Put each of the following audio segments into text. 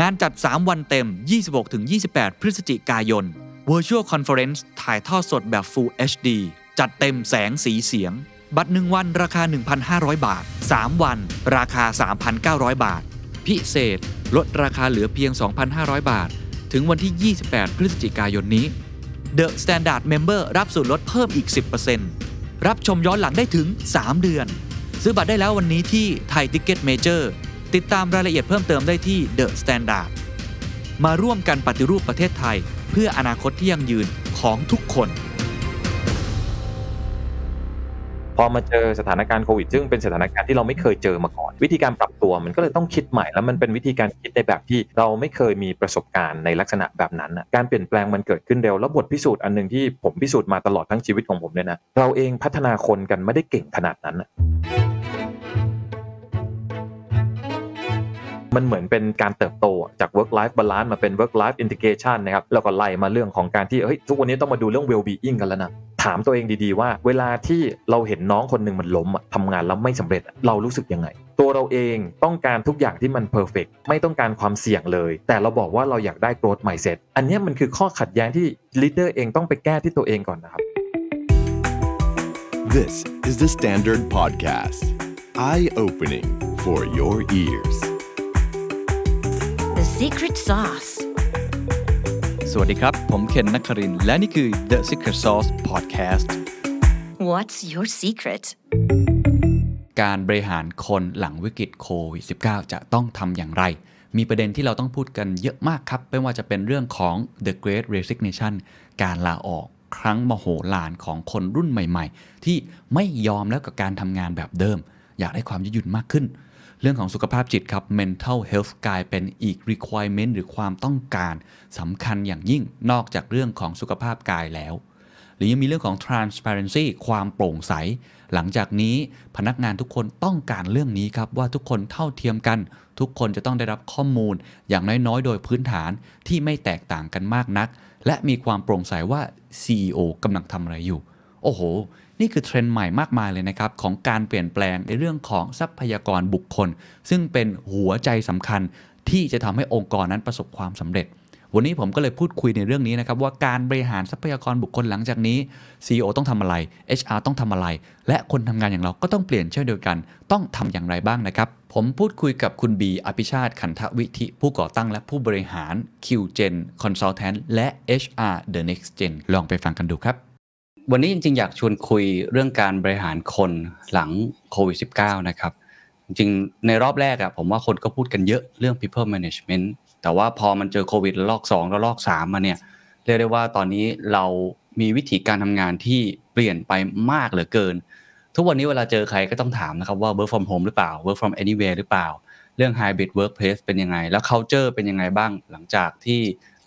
งานจัด 3 วันเต็ม 26-28 พฤศจิกายน Virtual Conference ถ่ายทอดสดแบบ Full HD จัดเต็มแสงสีเสียง บัตร 1 วันราคา 1,500 บาท 3 วัน ราคา 3,900 บาท พิเศษ ลดราคาเหลือเพียง 2,500 บาท ถึงวันที่ 28 พฤศจิกายนนี้ The Standard Member รับส่วนลดเพิ่มอีก 10%รับชมย้อนหลังได้ถึง 3 เดือน ซื้อบัตรได้แล้ววันนี้ที่ไทยทิกเก็ตเมเจอร์ ติดตามรายละเอียดเพิ่มเติมได้ที่ The Standard มาร่วมกันปฏิรูปประเทศไทย เพื่ออนาคตที่ยั่งยืนของทุกคน พอมาเจอสถานการณ์โควิดซึ่งเป็นสถานการณ์ที่เราไม่เคยเจอมาก่อน วิธีการปรับตัวมันก็เลยต้องคิดใหม่แล้วมันเป็นวิธีการคิดในแบบที่เราไม่เคยมีประสบการณ์ในลักษณะแบบนั้นนะการเปลี่ยนแปลงมันเกิดขึ้นเร็วแล้วบทพิสูจน์อันหนึ่งที่ผมพิสูจน์มาตลอดทั้งชีวิตของผมเนี่ยนะเราเองพัฒนาคนกันไม่ได้เก่งขนาดนั้นนะ มันเหมือนเป็นการเติบโตจาก work life balance มาเป็น work life integration นะครับแล้วก็ไล่มาเรื่องของการที่เฮ้ยทุกวันนี้ต้องมาดูเรื่อง well being กันแล้วนะถามตัวเองดีๆว่า เวลาที่เราเห็นน้องคนหนึ่งมันล้มอะทำงานแล้วไม่สำเร็จเรารู้สึกยังไง ตัวเราเองต้องการทุกอย่างที่มัน perfect ไม่ต้องการความเสี่ยงเลย แต่เราบอกว่าเราอยากได้ growth mindset อันนี้มันคือข้อขัดแย้งที่ leader เองต้องไปแก้ที่ตัวเองก่อนนะครับ This is the Standard Podcast. Eye opening for your ears. The secret sauce. สวัสดีครับ ผมเคนนักครินทร์และนี่คือ The Secret Sauce Podcast What's your secret? การบริหารคนหลังวิกฤตโควิด -19 จะต้องทำอย่างไร มีประเด็นที่เราต้องพูดกันเยอะมากครับ ไม่ว่าจะเป็นเรื่องของ The Great Resignation การลาออกครั้งมโหฬารของคนรุ่นใหม่ ๆ ที่ไม่ยอมแล้วกับการทำงานแบบเดิม อยากได้ความยืดหยุ่นมากขึ้น เรื่องของสุขภาพจิตครับ mental health กลายเป็นอีก requirement หรือความต้องการสำคัญอย่างยิ่งนอกจากเรื่องของสุขภาพกายแล้ว หรือยังมีเรื่องของ transparency ความโปร่งใส หลังจากนี้พนักงานทุกคนต้องการเรื่องนี้ครับ ว่าทุกคนเท่าเทียมกัน ทุกคนจะต้องได้รับข้อมูล อย่างน้อยๆ โดยพื้นฐานที่ไม่แตกต่างกันมากนัก และมีความโปร่งใสว่า CEO กำลังทำอะไรอยู่ โอ้โห นี่คือเทรนด์ใหม่มากมายเลยนะครับ ของการเปลี่ยนแปลงในเรื่องของทรัพยากรบุคคล ซึ่งเป็นหัวใจสำคัญที่จะทำให้องค์กรนั้นประสบความสำเร็จ วันนี้ผมก็เลยพูดคุยในเรื่องนี้นะครับ ว่าการบริหารทรัพยากรบุคคลหลังจากนี้ CEO ต้องทำอะไร HR ต้องทำอะไร และคนทำงานอย่างเราก็ต้องเปลี่ยนเช่นเดียวกัน ต้องทำอย่างไรบ้างนะครับ ผมพูดคุยกับคุณบีอภิชาติขันทวิธิ ผู้ก่อตั้งและผู้บริหาร QGen Consultant และ HR The Next Gen ลองไปฟังกันดูครับ วันนี้จริงๆ อยากชวนคุยเรื่องการบริหารคนหลังโควิด -19 นะครับ จริงในรอบแรกอะผมว่าคนก็พูดกันเยอะเรื่อง people management แต่ว่าพอมันเจอโควิดระลอก2ระลอก3มาเนี่ยเรียกได้ว่าตอนนี้เรามีวิธีการทำงานที่เปลี่ยนไปมากเหลือเกิน ทุกวันนี้เวลาเจอใครก็ต้องถามนะครับว่า work from home หรือเปล่า work from anywhere หรือเปล่า เรื่อง hybrid workplace เป็นยังไง แล้ว culture เป็นยังไงบ้างหลังจากที่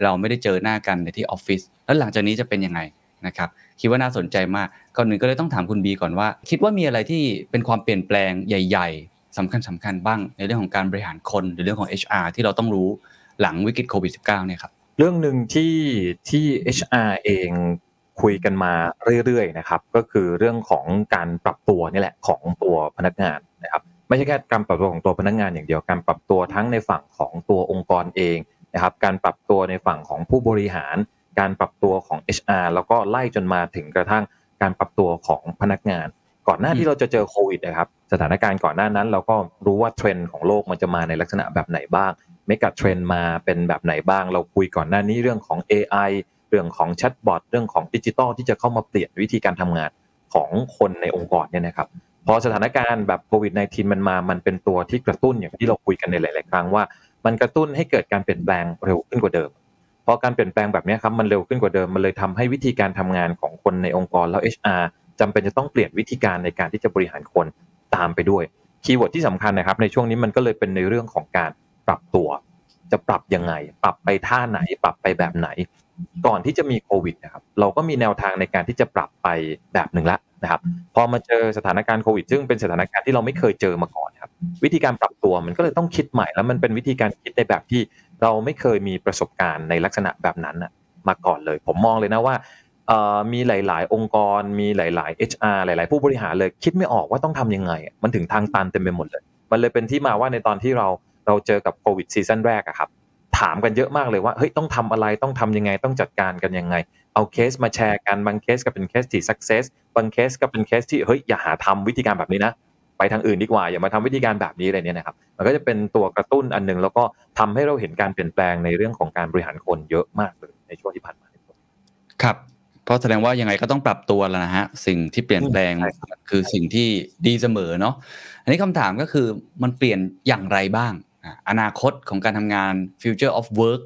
เราไม่ได้เจอหน้ากันในที่ออฟฟิศแล้วหลังจากนี้จะเป็นยังไงนะครับ คิดว่าน่าสนใจมากก่อนหนึ่งก็เลยต้องถามคุณบีก่อนว่า คิดว่ามีอะไรที่เป็นความเปลี่ยนแปลงใหญ่ ๆสำคัญสำคัญบ้าง ในเรื่องของการบริหารคนหรือเรื่องของ HR ที่เราต้องรู้หลังวิกฤตโควิด -19 เนี่ยครับเรื่องหนึ่งที่ที่ HR เองคุยกันมาเรื่อยๆนะครับก็คือเรื่องของการปรับตัวนี่แหละของตัวพนักงานนะครับไม่ใช่แค่การปรับตัวของตัวพนักงานอย่างเดียวการปรับตัวทั้งในฝั่งของตัวองค์กรเองนะครับการปรับตัวในฝั่งของผู้บริหาร การปรับตัวของ HR แล้วก็ไล่จนมาถึงกระทั่งการปรับตัวของพนักงาน ก่อนหน้าที่เราจะเจอโควิดนะครับสถานการณ์ก่อนหน้านั้น เราก็รู้ว่าเทรนด์ของโลกมันจะมาในลักษณะแบบไหนบ้างmegatrend มาเป็นแบบไหนบ้าง เราคุยก่อนหน้านี้เรื่องของ AI เรื่องของ chatbot เรื่องของดิจิตอลที่จะเข้ามาเปลี่ยนวิธีการทำงานของคนในองค์กรเนี่ยนะครับพอสถานการณ์แบบโควิด -19 มันมา มันเป็นตัวที่กระตุ้นอย่างที่เราคุยกันในหลาย ๆ ครั้งว่า มันกระตุ้นให้เกิดการเปลี่ยนแปลงเร็วขึ้นกว่าเดิม พอการเปลี่ยนแปลงแบบนี้ครับมันเร็วขึ้นกว่าเดิมมันเลยทำให้วิธีการทำงานของคนในองค์กรแล้ว HR จำเป็นจะต้องเปลี่ยนวิธีการในการที่จะบริหารคนตามไปด้วย keyword ที่สำคัญนะครับในช่วงนี้มันก็เลยเป็นในเรื่องของการปรับตัว จะปรับยังไง ปรับไปท่าไหน ปรับไปแบบไหน ก่อนที่จะมีโควิดนะครับเราก็มีแนวทางในการที่จะปรับไปแบบหนึ่งละนะครับพอมาเจอสถานการณ์โควิด ซึ่งเป็นสถานการณ์ที่เราไม่เคยเจอมาก่อนครับวิธีการปรับตัวมันก็เลยต้องคิดใหม่แล้วมันเป็นวิธีการคิดในแบบที่ เราไม่เคยมีประสบการณ์ในลักษณะแบบนั้นมาก่อนเลย ผมมองเลยนะว่ามีหลาย ๆ องค์กร มีหลาย ๆ HR หลาย ๆ ผู้บริหารเลยคิดไม่ออกว่าต้องทำยังไง มันถึงทางตันเต็มไปหมดเลย มันเลยเป็นที่มาว่าในตอนที่เราเราเจอกับโควิด season แรกอะครับ ถามกันเยอะมากเลยว่าเฮ้ยต้องทำอะไรต้องทำยังไงต้องจัดการกันยังไง เอาเคสมาแชร์กันบางเคสก็เป็นเคสที่ success บางเคสก็เป็นเคสที่เฮ้ยอย่าหาทำวิธีการแบบนี้นะ ไปทางอื่นดีกว่า อย่ามาทำวิธีการแบบนี้อะไรเนี่ยนะครับมันก็จะเป็นตัวกระตุ้นอันหนึง แล้วก็ทำให้เราเห็นการเปลี่ยนแปลงในเรื่องของการบริหารคนเยอะมากเลยในช่วงที่ผ่านมาครับเพราะแสดงว่ายังไงก็ต้องปรับตัวแล้วนะฮะสิ่งที่เปลี่ยนแปลงใช่ครับคือสิ่งที่ดีเสมอเนาะอันนี้คำถามก็คือมันเปลี่ยนอย่างไรบ้างอะอนาคตของการทำงาน future of work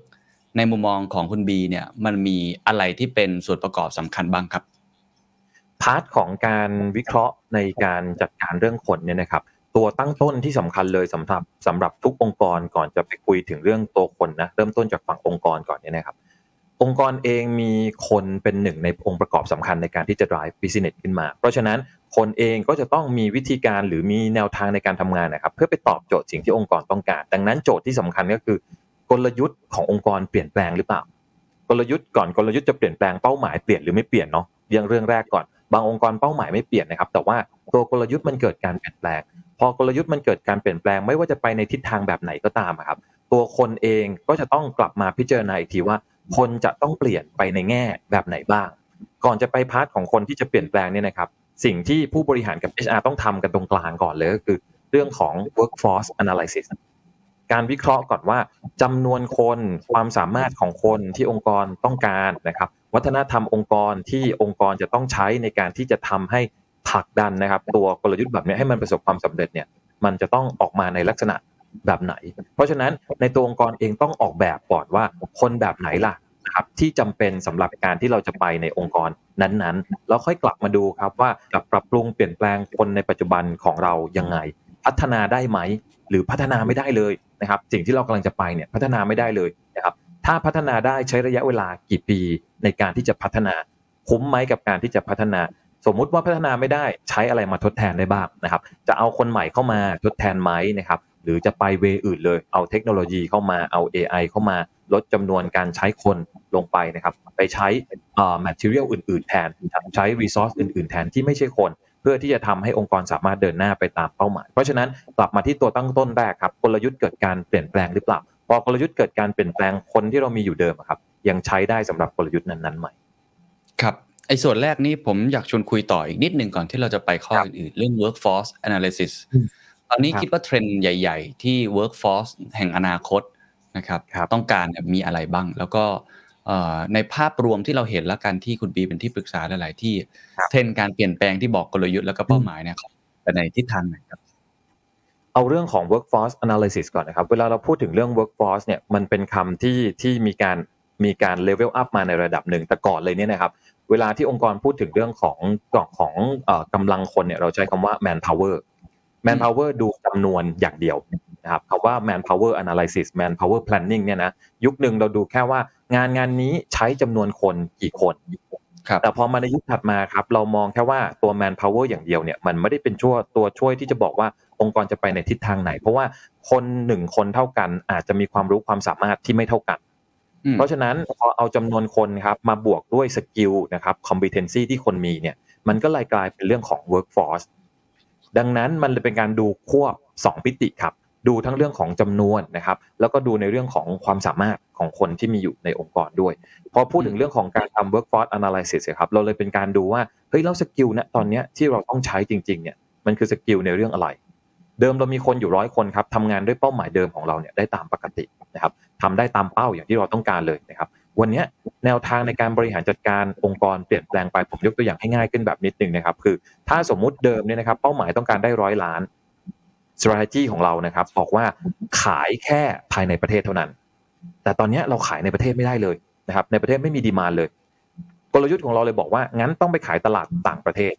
ในมุมมองของคุณบีเนี่ยมันมีอะไรที่เป็นส่วนประกอบสำคัญบ้างครับ พาร์ทของการวิเคราะห์ในการจัดการเรื่องคนเนี่ยนะครับ ตัวตั้งต้นที่สำคัญเลยสำหรับสำหรับทุกองค์กรก่อนจะไปคุยถึงเรื่องตัวคนนะเริ่มต้นจากฝั่งองค์กรก่อนเนี่ยนะครับ องค์กรเองมีคนเป็นหนึ่งในองค์ประกอบสำคัญในการที่จะ drive business ขึ้นมา เพราะฉะนั้นคนเองก็จะต้องมีวิธีการหรือมีแนวทางในการทำงานนะครับ เพื่อไปตอบโจทย์สิ่งที่องค์กรต้องการ ดังนั้นโจทย์ที่สำคัญก็คือกลยุทธ์ขององค์กรเปลี่ยนแปลงหรือเปล่ากลยุทธ์ก่อนกลยุทธ์จะเปลี่ยนแปลงเป้าหมายเปลี่ยนหรือไม่เปลี่ยนเนาะเรื่องเรื่องแรกก่อน บางองค์กรเป้าหมายไม่เปลี่ยนนะครับ แต่ว่าตัวกลยุทธ์มันเกิดการเปลี่ยนแปลง พอกลยุทธ์มันเกิดการเปลี่ยนแปลง ไม่ว่าจะไปในทิศทางแบบไหนก็ตามครับ ตัวคนเองก็จะต้องกลับมาพิจารณาอีกทีว่า คนจะต้องเปลี่ยนไปในแง่แบบไหนบ้าง ก่อนจะไปพาร์ทของคนที่จะเปลี่ยนแปลงเนี่ยนะครับ สิ่งที่ผู้บริหารกับ HR ต้องทำกันตรงกลางก่อนเลยก็คือ เรื่องของ workforce analysis การวิเคราะห์ก่อนว่าจำนวนคนความสามารถของคนที่องค์กรต้องการนะครับ วัฒนธรรมองค์กรที่องค์กรจะต้องใช้ในการที่จะทำให้ผลักดันนะครับ ตัวกลยุทธ์แบบนี้ให้มันประสบความสำเร็จเนี่ยมันจะต้องออกมาในลักษณะแบบไหน เพราะฉะนั้นในตัวองค์กรเองต้องออกแบบก่อนว่าคนแบบไหนล่ะนะครับที่จำเป็นสำหรับการที่เราจะไปในองค์กรนั้นๆ แล้วค่อยกลับมาดูครับว่าจะปรับปรุงเปลี่ยนแปลงคนในปัจจุบันของเรายังไง พัฒนาได้ไหม หรือพัฒนาไม่ได้เลยนะครับ สิ่งที่เรากำลังจะไปเนี่ยพัฒนาไม่ได้เลยนะครับ ถ้าพัฒนาได้ใช้ระยะเวลากี่ปีในการที่จะพัฒนาคุ้มไหมกับการที่จะพัฒนา สมมุติว่าพัฒนาไม่ได้ใช้อะไรมาทดแทนได้บ้างนะครับ จะเอาคนใหม่เข้ามาทดแทนไหมนะครับ หรือจะไปเวอื่นเลย เอาเทคโนโลยีเข้ามาเอา AI เข้ามาลดจำนวนการใช้คนลงไปนะครับ ไปใช้ material อื่น ๆ แทนใช้ resource อื่น ๆ แทนที่ไม่ใช่คนเพื่อที่จะทำให้องค์กรสามารถเดินหน้าไปตามเป้าหมาย เพราะฉะนั้นกลับมาที่ตัวตั้งต้นแรกครับกลยุทธ์เกิดการเปลี่ยนแปลงหรือเปล่า พอกลยุทธ์เกิดการเปลี่ยนแปลงคนที่เรามีอยู่เดิมอะครับ ยังใช้ได้สำหรับกลยุทธ์นั้นๆไหมครับไอ้ส่วนแรกนี่ผมอยากชวนคุยต่ออีกนิดหนึ่งก่อนที่เราจะไปข้อครับอื่นๆเรื่อง workforce analysis อืมตอนนี้ครับคิดว่าเทรนด์ใหญ่ ๆ ที่ workforce แห่งอนาคตนะครับครับต้องการเนี่ยมีอะไรบ้าง แล้วก็เอ่อในภาพรวมที่เราเห็นและกันที่คุณบีเป็นที่ปรึกษาหลาย ๆ ที่ครับเทรนด์การเปลี่ยนแปลงที่บอกกลยุทธ์แล้วก็เป้าหมายเนี่ยครับไปในทิศทางไหนครับ เอาเรื่องของ workforce analysis ก่อนนะครับ เวลาเราพูดถึงเรื่อง workforce เนี่ย มันเป็นคำที่ที่มีการมีการ level up มาในระดับหนึ่ง แต่ก่อนเลยเนี่ยนะครับ เวลาที่องค์กรพูดถึงเรื่องของของของเอ่อกำลังคนเนี่ย เราใช้คำว่า man power man power ดูจำนวนอย่างเดียวนะครับคำว่า man power analysis man power planning เนี่ยนะ ยุคหนึ่งเราดูแค่ว่างานงานนี้ใช้จำนวนคนกี่คนครับแต่พอมาในยุคถัดมาครับ เรามองแค่ว่าตัว man power อย่างเดียวเนี่ย มันไม่ได้เป็นชั่วตัวช่วยที่จะบอกว่า องค์กรจะไปในทิศทางไหน เพราะว่าคนหนึ่งคนเท่ากัน อาจจะมีความรู้ความสามารถที่ไม่เท่ากันอืมเพราะฉะนั้นพอเอาจำนวนคนครับมาบวกด้วย skill นะครับ competency ที่คนมีเนี่ยมันก็เลยกลายเป็นเรื่องของ workforce ดังนั้นมันเลยเป็นการดูควบสองมิติครับ ดูทั้งเรื่องของจำนวนนะครับ แล้วก็ดูในเรื่องของความสามารถของคนที่มีอยู่ในองค์กรด้วย พอพูดถึงเรื่องของการทำ workforce analysis อะครับเราเลยเป็นการดูว่าเฮ้ยแล้ว skill นะตอนเนี้ยที่เราต้องใช้จริงๆเนี่ยมันคือ skill ในเรื่องอะไร เดิมเรามีคนอยู่ร้อยคนครับทำงานด้วยเป้าหมายเดิมของเราเนี่ยได้ตามปกตินะครับทำได้ตามเป้าอย่างที่เราต้องการเลยนะครับ วันนี้แนวทางในการบริหารจัดการองค์กรเปลี่ยนแปลงไปผมยกตัวอย่างให้ง่ายขึ้นแบบนิดนึงนะครับ คือถ้าสมมุติเดิมเนี่ยนะครับ เป้าหมายต้องการได้ร้อยล้าน strategy ของเรานะครับ บอกว่าขายแค่ภายในประเทศเท่านั้น แต่ตอนนี้เราขายในประเทศไม่ได้เลยนะครับ ในประเทศไม่มี demand เลย กลยุทธ์ของเราเลยบอกว่างั้นต้องไปขายตลาดต่างประเทศ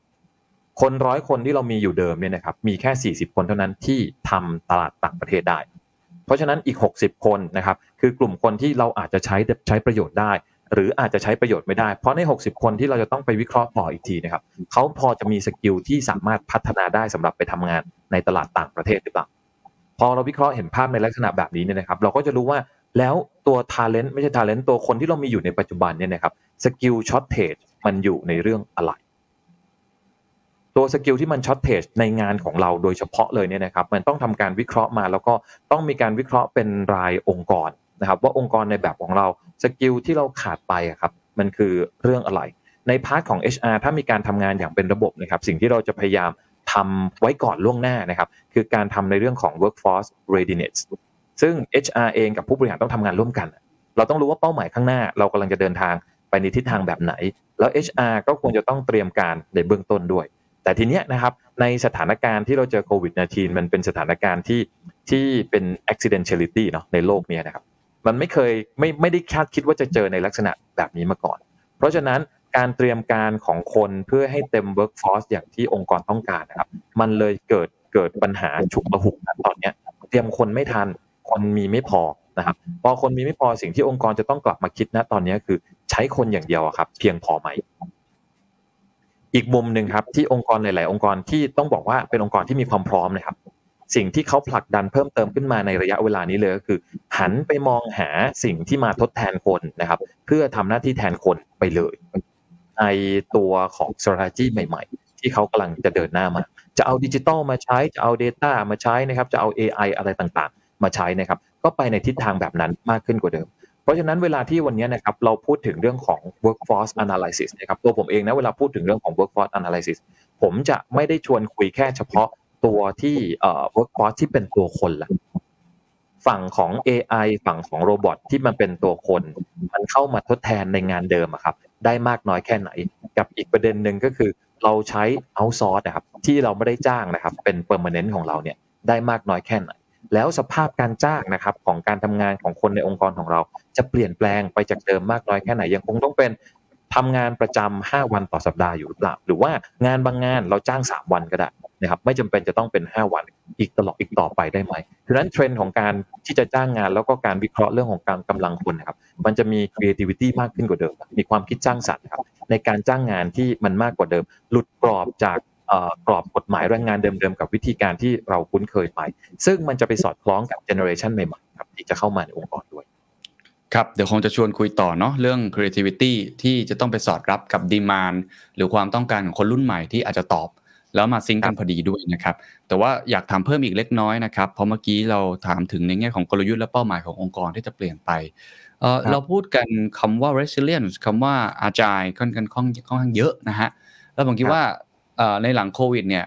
คนร้อยคนที่เรามีอยู่เดิมเนี่ยนะครับมีแค่ 40 คนเท่านั้นที่ทำตลาดต่างประเทศได้ เพราะฉะนั้นอีก 60 คนนะครับคือกลุ่มคนที่เราอาจจะใช้ใช้ประโยชน์ได้ หรืออาจจะใช้ประโยชน์ไม่ได้ เพราะใน 60 คนที่เราจะต้องไปวิเคราะห์ต่ออีกทีนะครับเขาพอจะมีสกิลที่สามารถพัฒนาได้สำหรับไปทำงานในตลาดต่างประเทศหรือเปล่าพอเราวิเคราะห์เห็นภาพในลักษณะแบบนี้เนี่ยนะครับ เราก็จะรู้ว่าแล้วตัว talent ไม่ใช่ talent ตัวคนที่เรามีอยู่ในปัจจุบันเนี่ยนะครับ skill shortage มันอยู่ในเรื่องอะไร ตัว skill ที่มัน shortage ในงานของเราโดยเฉพาะเลยเนี่ยนะครับมันต้องทำการวิเคราะห์มา แล้วก็ต้องมีการวิเคราะห์เป็นรายองค์กรนะครับว่าองค์กรในแบบของเรา skill ที่เราขาดไปครับมันคือเรื่องอะไร ใน part ของ HR ถ้ามีการทำงานอย่างเป็นระบบนะครับสิ่งที่เราจะพยายามทำไว้ก่อนล่วงหน้านะครับคือการทำในเรื่องของ workforce readiness ซึ่ง HR เองกับผู้บริหารต้องทำงานร่วมกัน เราต้องรู้ว่าเป้าหมายข้างหน้า เรากำลังจะเดินทางไปในทิศทางแบบไหน แล้ว HR ก็ควรจะต้องเตรียมการในเบื้องต้นด้วย แต่ทีเนี้ยนะครับในสถานการณ์ที่เราเจอโควิด -19 มันเป็นสถานการณ์ที่ที่เป็น accidentality เนาะในโลกเนี้ยนะครับมันไม่เคยไม่ไม่ได้คาดคิดว่าจะเจอในลักษณะแบบนี้มาก่อน เพราะฉะนั้นการเตรียมการของคนเพื่อให้เต็ม workforce อย่างที่องค์กรต้องการนะครับ มันเลยเกิดเกิดปัญหาฉุกละหุกนตอนเนี้ยเตรียมคนไม่ทัน คนมีไม่พอนะครับ พอคนมีไม่พอสิ่งที่องค์กรจะต้องกลับมาคิดนะตอนนี้คือใช้คนอย่างเดียวครับ เพียงพอไหม อีกมุมหนึ่งครับที่องค์กรหลาย ๆ องค์กรที่ต้องบอกว่าเป็นองค์กรที่มีความพร้อมนะครับ สิ่งที่เขาผลักดันเพิ่มเติมขึ้นมาในระยะเวลานี้เลยก็คือ หันไปมองหาสิ่งที่มาทดแทนคนนะครับ เพื่อทำหน้าที่แทนคนไปเลย ในตัวของ strategy ใหม่ ๆ ที่เขากำลังจะเดินหน้ามา จะเอาดิจิตอลมาใช้จะเอา Data มาใช้นะครับ จะเอา AI อะไรต่างๆ มาใช้นะครับ ก็ไปในทิศทางแบบนั้นมากขึ้นกว่าเดิม เพราะฉะนั้นเวลาที่วันนี้นะครับเราพูดถึงเรื่องของ workforce analysis นะครับตัวผมเองนะเวลาพูดถึงเรื่องของ workforce analysis ผมจะไม่ได้ชวนคุยแค่เฉพาะตัวที่เอ่อ workforce ที่เป็นตัวคนละฝั่งของ AI ฝั่งของโรบอทที่มันเป็นตัวคน มันเข้ามาทดแทนในงานเดิมอะครับ ได้มากน้อยแค่ไหน กับอีกประเด็นหนึ่งก็คือ เราใช้ outsource นะครับที่เราไม่ได้จ้างนะครับ เป็น permanent ของเราเนี่ยได้มากน้อยแค่ไหน แล้วสภาพการจ้างนะครับของการทำงานของคนในองค์กรของเรา จะเปลี่ยนแปลงไปจากเดิมมากน้อยแค่ไหนยังคงต้องเป็นทำงานประจำ5วันต่อสัปดาห์อยู่หรือเปล่า หรือว่างานบางงานเราจ้าง 3 วันก็ได้นะครับไม่จำเป็นจะต้องเป็น 5 วันอีกตลอดอีกต่อไปได้ไหมฉะนั้นเทรนด์ของการที่จะจ้างงานแล้วก็การวิเคราะห์เรื่องของการกำลังคนนะครับมันจะมี creativity มากขึ้นกว่าเดิม มีความคิดสร้างสรรค์ครับในการจ้างงานที่มันมากกว่าเดิม หลุดกรอบจากกรอบกฎหมายแรงงานเดิมๆกับวิธีการที่เราคุ้นเคยไป ซึ่งมันจะไปสอดคล้องกับเจเนอเรชันใหม่ๆครับที่จะเข้ามาในองค์กรด้วย ครับ เดี๋ยวคงจะชวนคุยต่อเนาะเรื่อง creativity ที่จะต้องไปสอดรับกับ demand หรือความต้องการของคนรุ่นใหม่ที่อาจจะตอบ แล้วมาซิงก์กันพอดีด้วยนะครับ แต่ว่าอยากถามเพิ่มอีกเล็กน้อยนะครับ เพราะเมื่อกี้เราถามถึงในแง่ของกลยุทธ์และเป้าหมายขององค์กรที่จะเปลี่ยนไปเออครับเราพูดกันคำว่า resilience คำว่า agile ค่อนข้างค่อนค่อนข้างเยอะนะฮะ แล้วผมคิดว่าเอ่อในหลังโควิดเนี่ย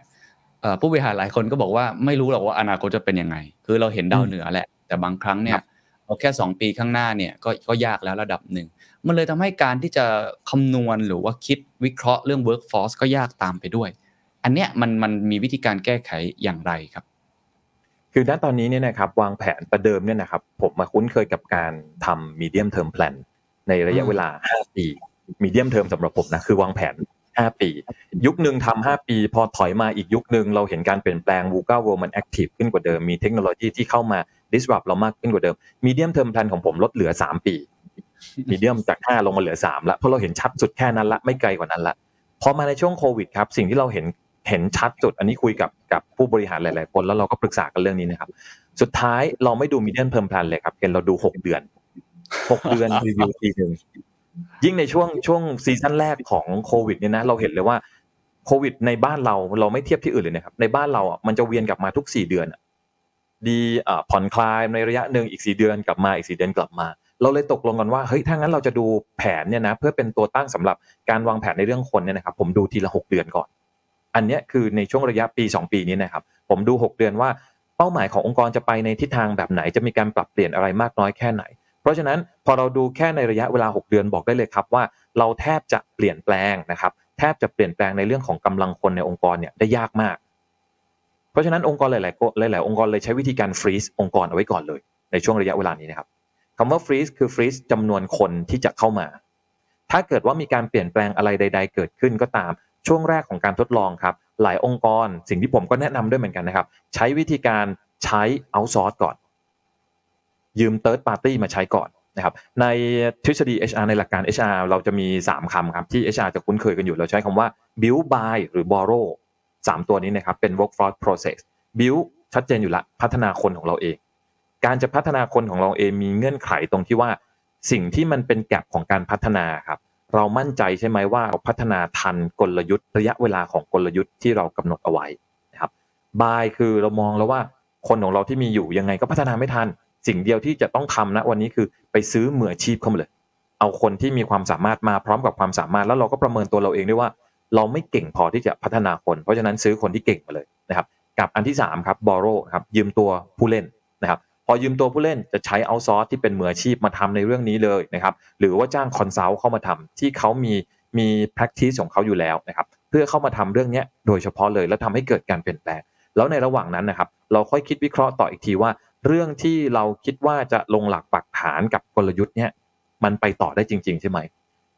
เอ่อผู้บริหารหลายคนก็บอกว่าไม่รู้หรอกว่าอนาคตจะเป็นยังไง คือเราเห็นดาวเหนือแหละ แต่บางครั้งเนี่คยรับ เอาแค่สองปีข้างหน้าเนี่ยก็ก็ยากแล้วระดับหนึ่ง มันเลยทำให้การที่จะคำนวณหรือว่าคิดวิเคราะห์เรื่อง workforce ก็ยากตามไปด้วย อันเนี้ยมันมันมีวิธีการแก้ไขอย่างไรครับ คือณตอนนี้เนี่ยนะครับวางแผนประเดิมเนี่ยนะครับผมมาคุ้นเคยกับการทำ medium term plan ในระยะเวลา 5 ปี medium term สำหรับผมนะคือวางแผน5ปี ยุคหนึ่งทำ5ปี พอถอยมาอีกยุคหนึ่งเราเห็นการเปลี่ยนแปลง VUCA World มัน active ขึ้นกว่าเดิม มีเทคโนโลยีที่เข้ามา disrupt เรามากขึ้นกว่าเดิม medium term plan ของผมลดเหลือ 3 ปี medium จาก 5 ลงมาเหลือ3แล้วเพราะเราเห็นชัดสุดแค่นั้นละไม่ไกลกว่านั้นละพอมาในช่วงโควิดครับสิ่งที่เราเห็นเห็นชัดสุด อันนี้คุยกับกับผู้บริหารหลาย ๆ คนแล้วเราก็ปรึกษากันเรื่องนี้นะครับ สุดท้ายเราไม่ดู medium term plan เลยครับเห็นเราดู 6 เดือนหกเดือนรีวิวทีหนึ่งยิ่งในช่วงช่วงซีซั่นแรกของโควิดเนี่ยนะเราเห็นเลยว่าโควิดในบ้านเราเราไม่เทียบที่อื่นเลยนะครับในบ้านเราอะมันจะเวียนกลับมาทุกสี่เดือนอะ ดีผ่อนคลายในระยะหนึ่งอีกสี่เดือนกลับมาอีกสี่เดือนกลับมา เราเลยตกลงกันว่าเฮ้ยถ้างั้นเราจะดูแผนเนี่ยนะเพื่อเป็นตัวตั้งสำหรับการวางแผนในเรื่องคนเนี่ยนะครับผมดูทีละหกเดือนก่อน อันนี้คือในช่วงระยะปี 2 ปีนี้นะครับผมดู 6 เดือนว่าเป้าหมายขององค์กรจะไปในทิศทางแบบไหนจะมีการปรับเปลี่ยนอะไรมากน้อยแค่ไหน เพราะฉะนั้นพอเราดูแค่ในระยะเวลา 6 เดือนบอกได้เลยครับว่า เราแทบจะเปลี่ยนแปลงนะครับแทบจะเปลี่ยนแปลงในเรื่องของกำลังคนในองค์กรเนี่ยได้ยากมาก เพราะฉะนั้นองค์กรหลาย ๆ หลาย ๆ องค์กรเลยใช้วิธีการฟรีซองค์กรเอาไว้ก่อนเลย ในช่วงระยะเวลานี้นะครับคำว่าฟรีซคือฟรีซจำนวนคนที่จะเข้ามา ถ้าเกิดว่ามีการเปลี่ยนแปลงอะไรใด ๆ เกิดขึ้นก็ตาม ช่วงแรกของการทดลองครับ หลายองค์กร สิ่งที่ผมก็แนะนำด้วยเหมือนกันนะครับ ใช้วิธีการใช้เอาซอร์สก่อน ยืม third party มาใช้ก่อนนะครับ ในทฤษฎี HR ในหลักการ HR เราจะมี 3คำครับที่ HR จะคุ้นเคยกันอยู่ เราใช้คำว่า build buy หรือ borrow 3 ตัวนี้นะครับเป็น workforce process build ชัดเจนอยู่ละพัฒนาคนของเราเอง การจะพัฒนาคนของเราเองมีเงื่อนไขตรงที่ว่า สิ่งที่มันเป็นแกลบของการพัฒนาครับเรามั่นใจใช่ไหมว่าเราพัฒนาทันกลยุทธ์ระยะเวลาของกลยุทธ์ที่เรากำหนดเอาไว้นะครับบายคือเรามองแล้วว่าคนของเราที่มีอยู่ยังไงก็พัฒนาไม่ทัน สิ่งเดียวที่จะต้องทำนะวันนี้คือไปซื้อมืออาชีพเข้ามาเลย เอาคนที่มีความสามารถมาพร้อมกับความสามารถแล้วเราก็ประเมินตัวเราเองด้วยว่า เราไม่เก่งพอที่จะพัฒนาคน เพราะฉะนั้นซื้อคนที่เก่งมาเลยนะครับกับอันที่3ครับ borrow ครับยืมตัวผู้เล่นนะครับพอยืมตัวผู้เล่นจะใช้ outsource ที่เป็นมืออาชีพมาทำในเรื่องนี้เลยนะครับหรือว่าจ้าง consult เข้ามาทำที่เขามีมี practice ของเขาอยู่แล้วนะครับเพื่อเข้ามาทำเรื่องนี้โดยเฉพาะเลยแล้วทำให้เกิดการเปลี่ยนแปลง แล้วในระหว่างนั้นนะครับเราค่อยคิดวิเคราะห์ต่ออีกทีว่า เรื่องที่เราคิดว่าจะลงหลักปักฐานกับกลยุทธ์เนี้ยมันไปต่อได้จริง ๆ ใช่ไหม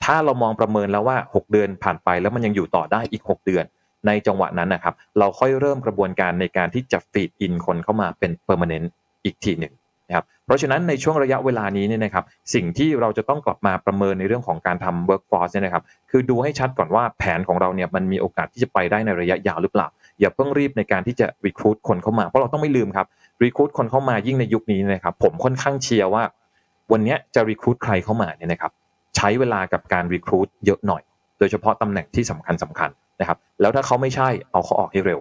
ถ้าเรามองประเมินแล้วว่า 6 เดือนผ่านไปแล้วมันยังอยู่ต่อได้อีก 6 เดือน ในจังหวะนั้นนะครับ เราค่อยเริ่มกระบวนการในการที่จะฟีดอินคนเข้ามาเป็น permanent อีกทีหนึ่งนะครับเพราะฉะนั้นในช่วงระยะเวลานี้เนี่ยนะครับสิ่งที่เราจะต้องกลับมาประเมินในเรื่องของการทำ workforce เนี่ยนะครับคือดูให้ชัดก่อนว่าแผนของเราเนี่ยมันมีโอกาสที่จะไปได้ในระยะยาวหรือเปล่า อย่าเพิ่งรีบในการที่จะ recruit คนเข้ามา เพราะเราต้องไม่ลืมครับ recruit คนเข้ามายิ่งในยุคนี้นะครับผมค่อนข้างเชียร์ว่า วันนี้จะ recruit ใครเข้ามาเนี่ยนะครับ ใช้เวลากับการ recruit เยอะหน่อย โดยเฉพาะตำแหน่งที่สำคัญสำคัญนะครับ แล้วถ้าเขาไม่ใช่เอาเขาออกให้เร็ว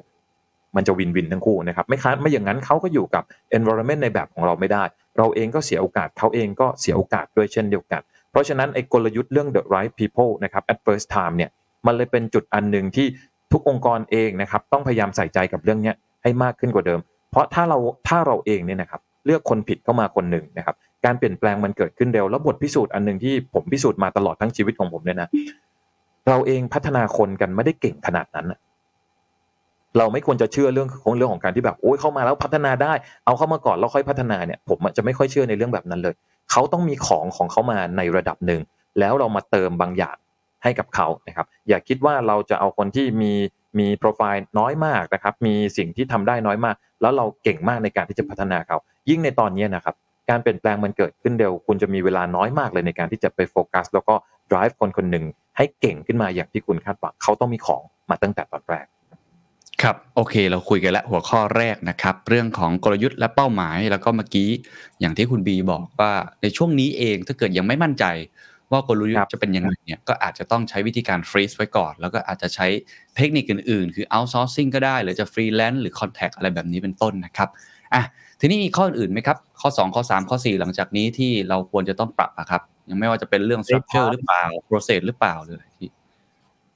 มันจะวินวินทั้งคู่นะครับไม่ค้าไม่อย่างนั้นเขาก็อยู่กับ environment ในแบบของเราไม่ได้ เราเองก็เสียโอกาสเขาเองก็เสียโอกาสด้วยเช่นเดียวกัน เพราะฉะนั้นไอ้กลยุทธ์เรื่อง the right people นะครับ at first time เนี่ยมันเลยเป็นจุดอันหนึ่งที่ทุกองค์กรเองนะครับต้องพยายามใส่ใจกับเรื่องนี้ให้มากขึ้นกว่าเดิม เพราะถ้าเราถ้าเราเองเนี่ยนะครับเลือกคนผิดเข้ามาคนหนึ่งนะครับ การเปลี่ยนแปลงมันเกิดขึ้นเร็ว แล้วบทพิสูจน์อันหนึ่งที่ผมพิสูจน์มาตลอดทั้งชีวิตของผมเนี่ยนะเราเองพัฒนาคนกันไม่ได้เก่งขนาดนั้นเราไม่ควรจะเชื่อเรื่องของเรื่องของการที่แบบโอ้ยเข้ามาแล้วพัฒนาได้ เอาเข้ามาก่อนแล้วค่อยพัฒนาเนี่ย ผมจะไม่ค่อยเชื่อในเรื่องแบบนั้นเลย เขาต้องมีของของเขามาในระดับหนึ่งแล้วเรามาเติมบางอย่างให้กับเขานะครับ อย่าคิดว่าเราจะเอาคนที่มีมีโปรไฟล์น้อยมากนะครับ มีสิ่งที่ทำได้น้อยมาก แล้วเราเก่งมากในการที่จะพัฒนาเขา ยิ่งในตอนนี้นะครับ การเปลี่ยนแปลงมันเกิดขึ้นเร็ว คุณจะมีเวลาน้อยมากเลยในการที่จะไปโฟกัส แล้วก็ drive คนคนหนึ่งให้เก่งขึ้นมาอย่างที่คุณคาดหวังเขาต้องมีของมาตั้งแต่ตอนแรกครับโอเคเราคุยกันแล้วหัวข้อแรกนะครับ เรื่องของกลยุทธ์และเป้าหมาย แล้วก็เมื่อกี้อย่างที่คุณบีบอกว่าในช่วงนี้เองถ้าเกิดยังไม่มั่นใจ ว่ากลยุทธ์ครัธ์บจะเป็นยังไงเนี่ยก็อาจจะต้องใช้วิธีการ freeze ไว้ก่อน แล้วก็อาจจะใช้เทคนิคอื่นๆ คือ outsourcing ก็ได้ หรือจะฟรีแลนซ์หรือ contact อะไรแบบนี้เป็นต้นนะครับอะ ทีนี้มีข้ออื่นไหมครับ ข้อ 2 ข้อ 3 ข้อ 4 หลังจากนี้ที่เราควรจะต้องปรับอะครับ ยังไม่ว่าจะเป็นเรื่อง structure หรือเปล่า process หรือเปล่าหรืออะไรที่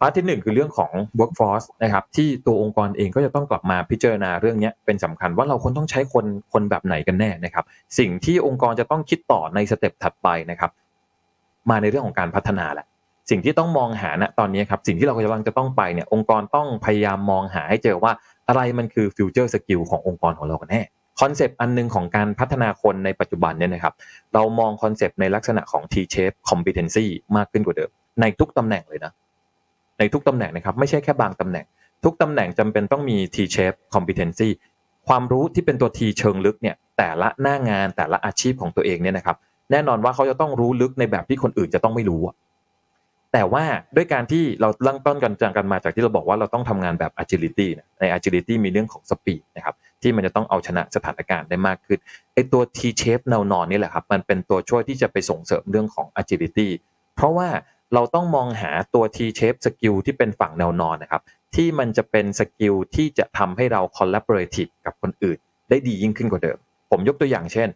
part ที่หนึ่งคือเรื่องของ workforce นะครับที่ตัวองค์กรเองก็จะต้องกลับมาพิจารณาเรื่องเนี้ยเป็นสำคัญว่าเราควรต้องใช้คนคนแบบไหนกันแน่นะครับ สิ่งที่องค์กรจะต้องคิดต่อใน step ถัดไปนะครับ มาในเรื่องของการพัฒนาแหละสิ่งที่ต้องมองหาณตอนนี้ครับสิ่งที่เรากำลังจะต้องไปเนี่ยองค์กรต้องพยายามมองหาให้เจอว่าอะไรมันคือ future skill ขององค์กรของเรากันแน่ concept อันหนึ่งของการพัฒนาคนในปัจจุบันเนี่ยนะครับ เรามอง concept ในลักษณะของ T-shape competency มากขึ้นกว่าเดิม ในทุกตำแหน่งเลยนะ ในทุกตำแหน่งนะครับ ไม่ใช่แค่บางตำแหน่ง ทุกตำแหน่งจำเป็นต้องมี T-shape competency ความรู้ที่เป็นตัว T เชิงลึกเนี่ย แต่ละหน้างานแต่ละอาชีพของตัวเองเนี่ยนะครับ แน่นอนว่าเขาจะต้องรู้ลึกในแบบที่คนอื่นจะต้องไม่รู้ แต่ว่าด้วยการที่เราเริ่มต้นกันจังกันมาจากที่เราบอกว่าเราต้องทำงานแบบ agility ใน agility มีเรื่องของ speed นะครับที่มันจะต้องเอาชนะสถานการณ์ได้มากขึ้นไอตัว T shape แนวนอนนี่แหละครับมันเป็นตัวช่วยที่จะไปส่งเสริมเรื่องของ agility เพราะว่าเราต้องมองหาตัว T shape skill ที่เป็นฝั่งแนวนอนนะครับที่มันจะเป็นสกิลที่จะทำให้เรา collaborative กับคนอื่น ได้ดียิ่งขึ้นกว่าเดิม ผมยกตัวอย่างเช่น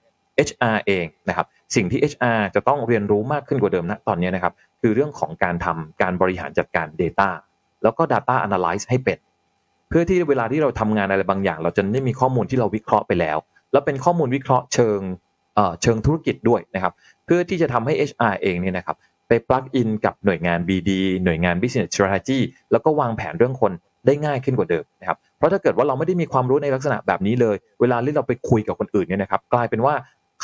HR เองนะครับ สิ่งที่ HR จะต้องเรียนรู้มากขึ้นกว่าเดิมนะตอนนี้นะครับ คือเรื่องของการทำการบริหารจัดการ Data แล้วก็ Data Analyze ให้เป็น เพื่อที่เวลาที่เราทำงานอะไรบางอย่าง เราจะได้มีข้อมูลที่เราวิเคราะห์ไปแล้ว แล้วเป็นข้อมูลวิเคราะห์เชิงเชิงธุรกิจด้วยนะครับ เพื่อที่จะทำให้ HR เองเนี่ยนะครับไป plug in กับหน่วยงาน BD หน่วยงาน Business Strategy แล้วก็วางแผนเรื่องคนได้ง่ายขึ้นกว่าเดิมนะครับ เพราะถ้าเกิดว่าเราไม่ได้มีความรู้ในลักษณะแบบนี้เลย เวลาที่เราไปคุยกับคนอื่นเนี่ยนะครับ กลายเป็นว่า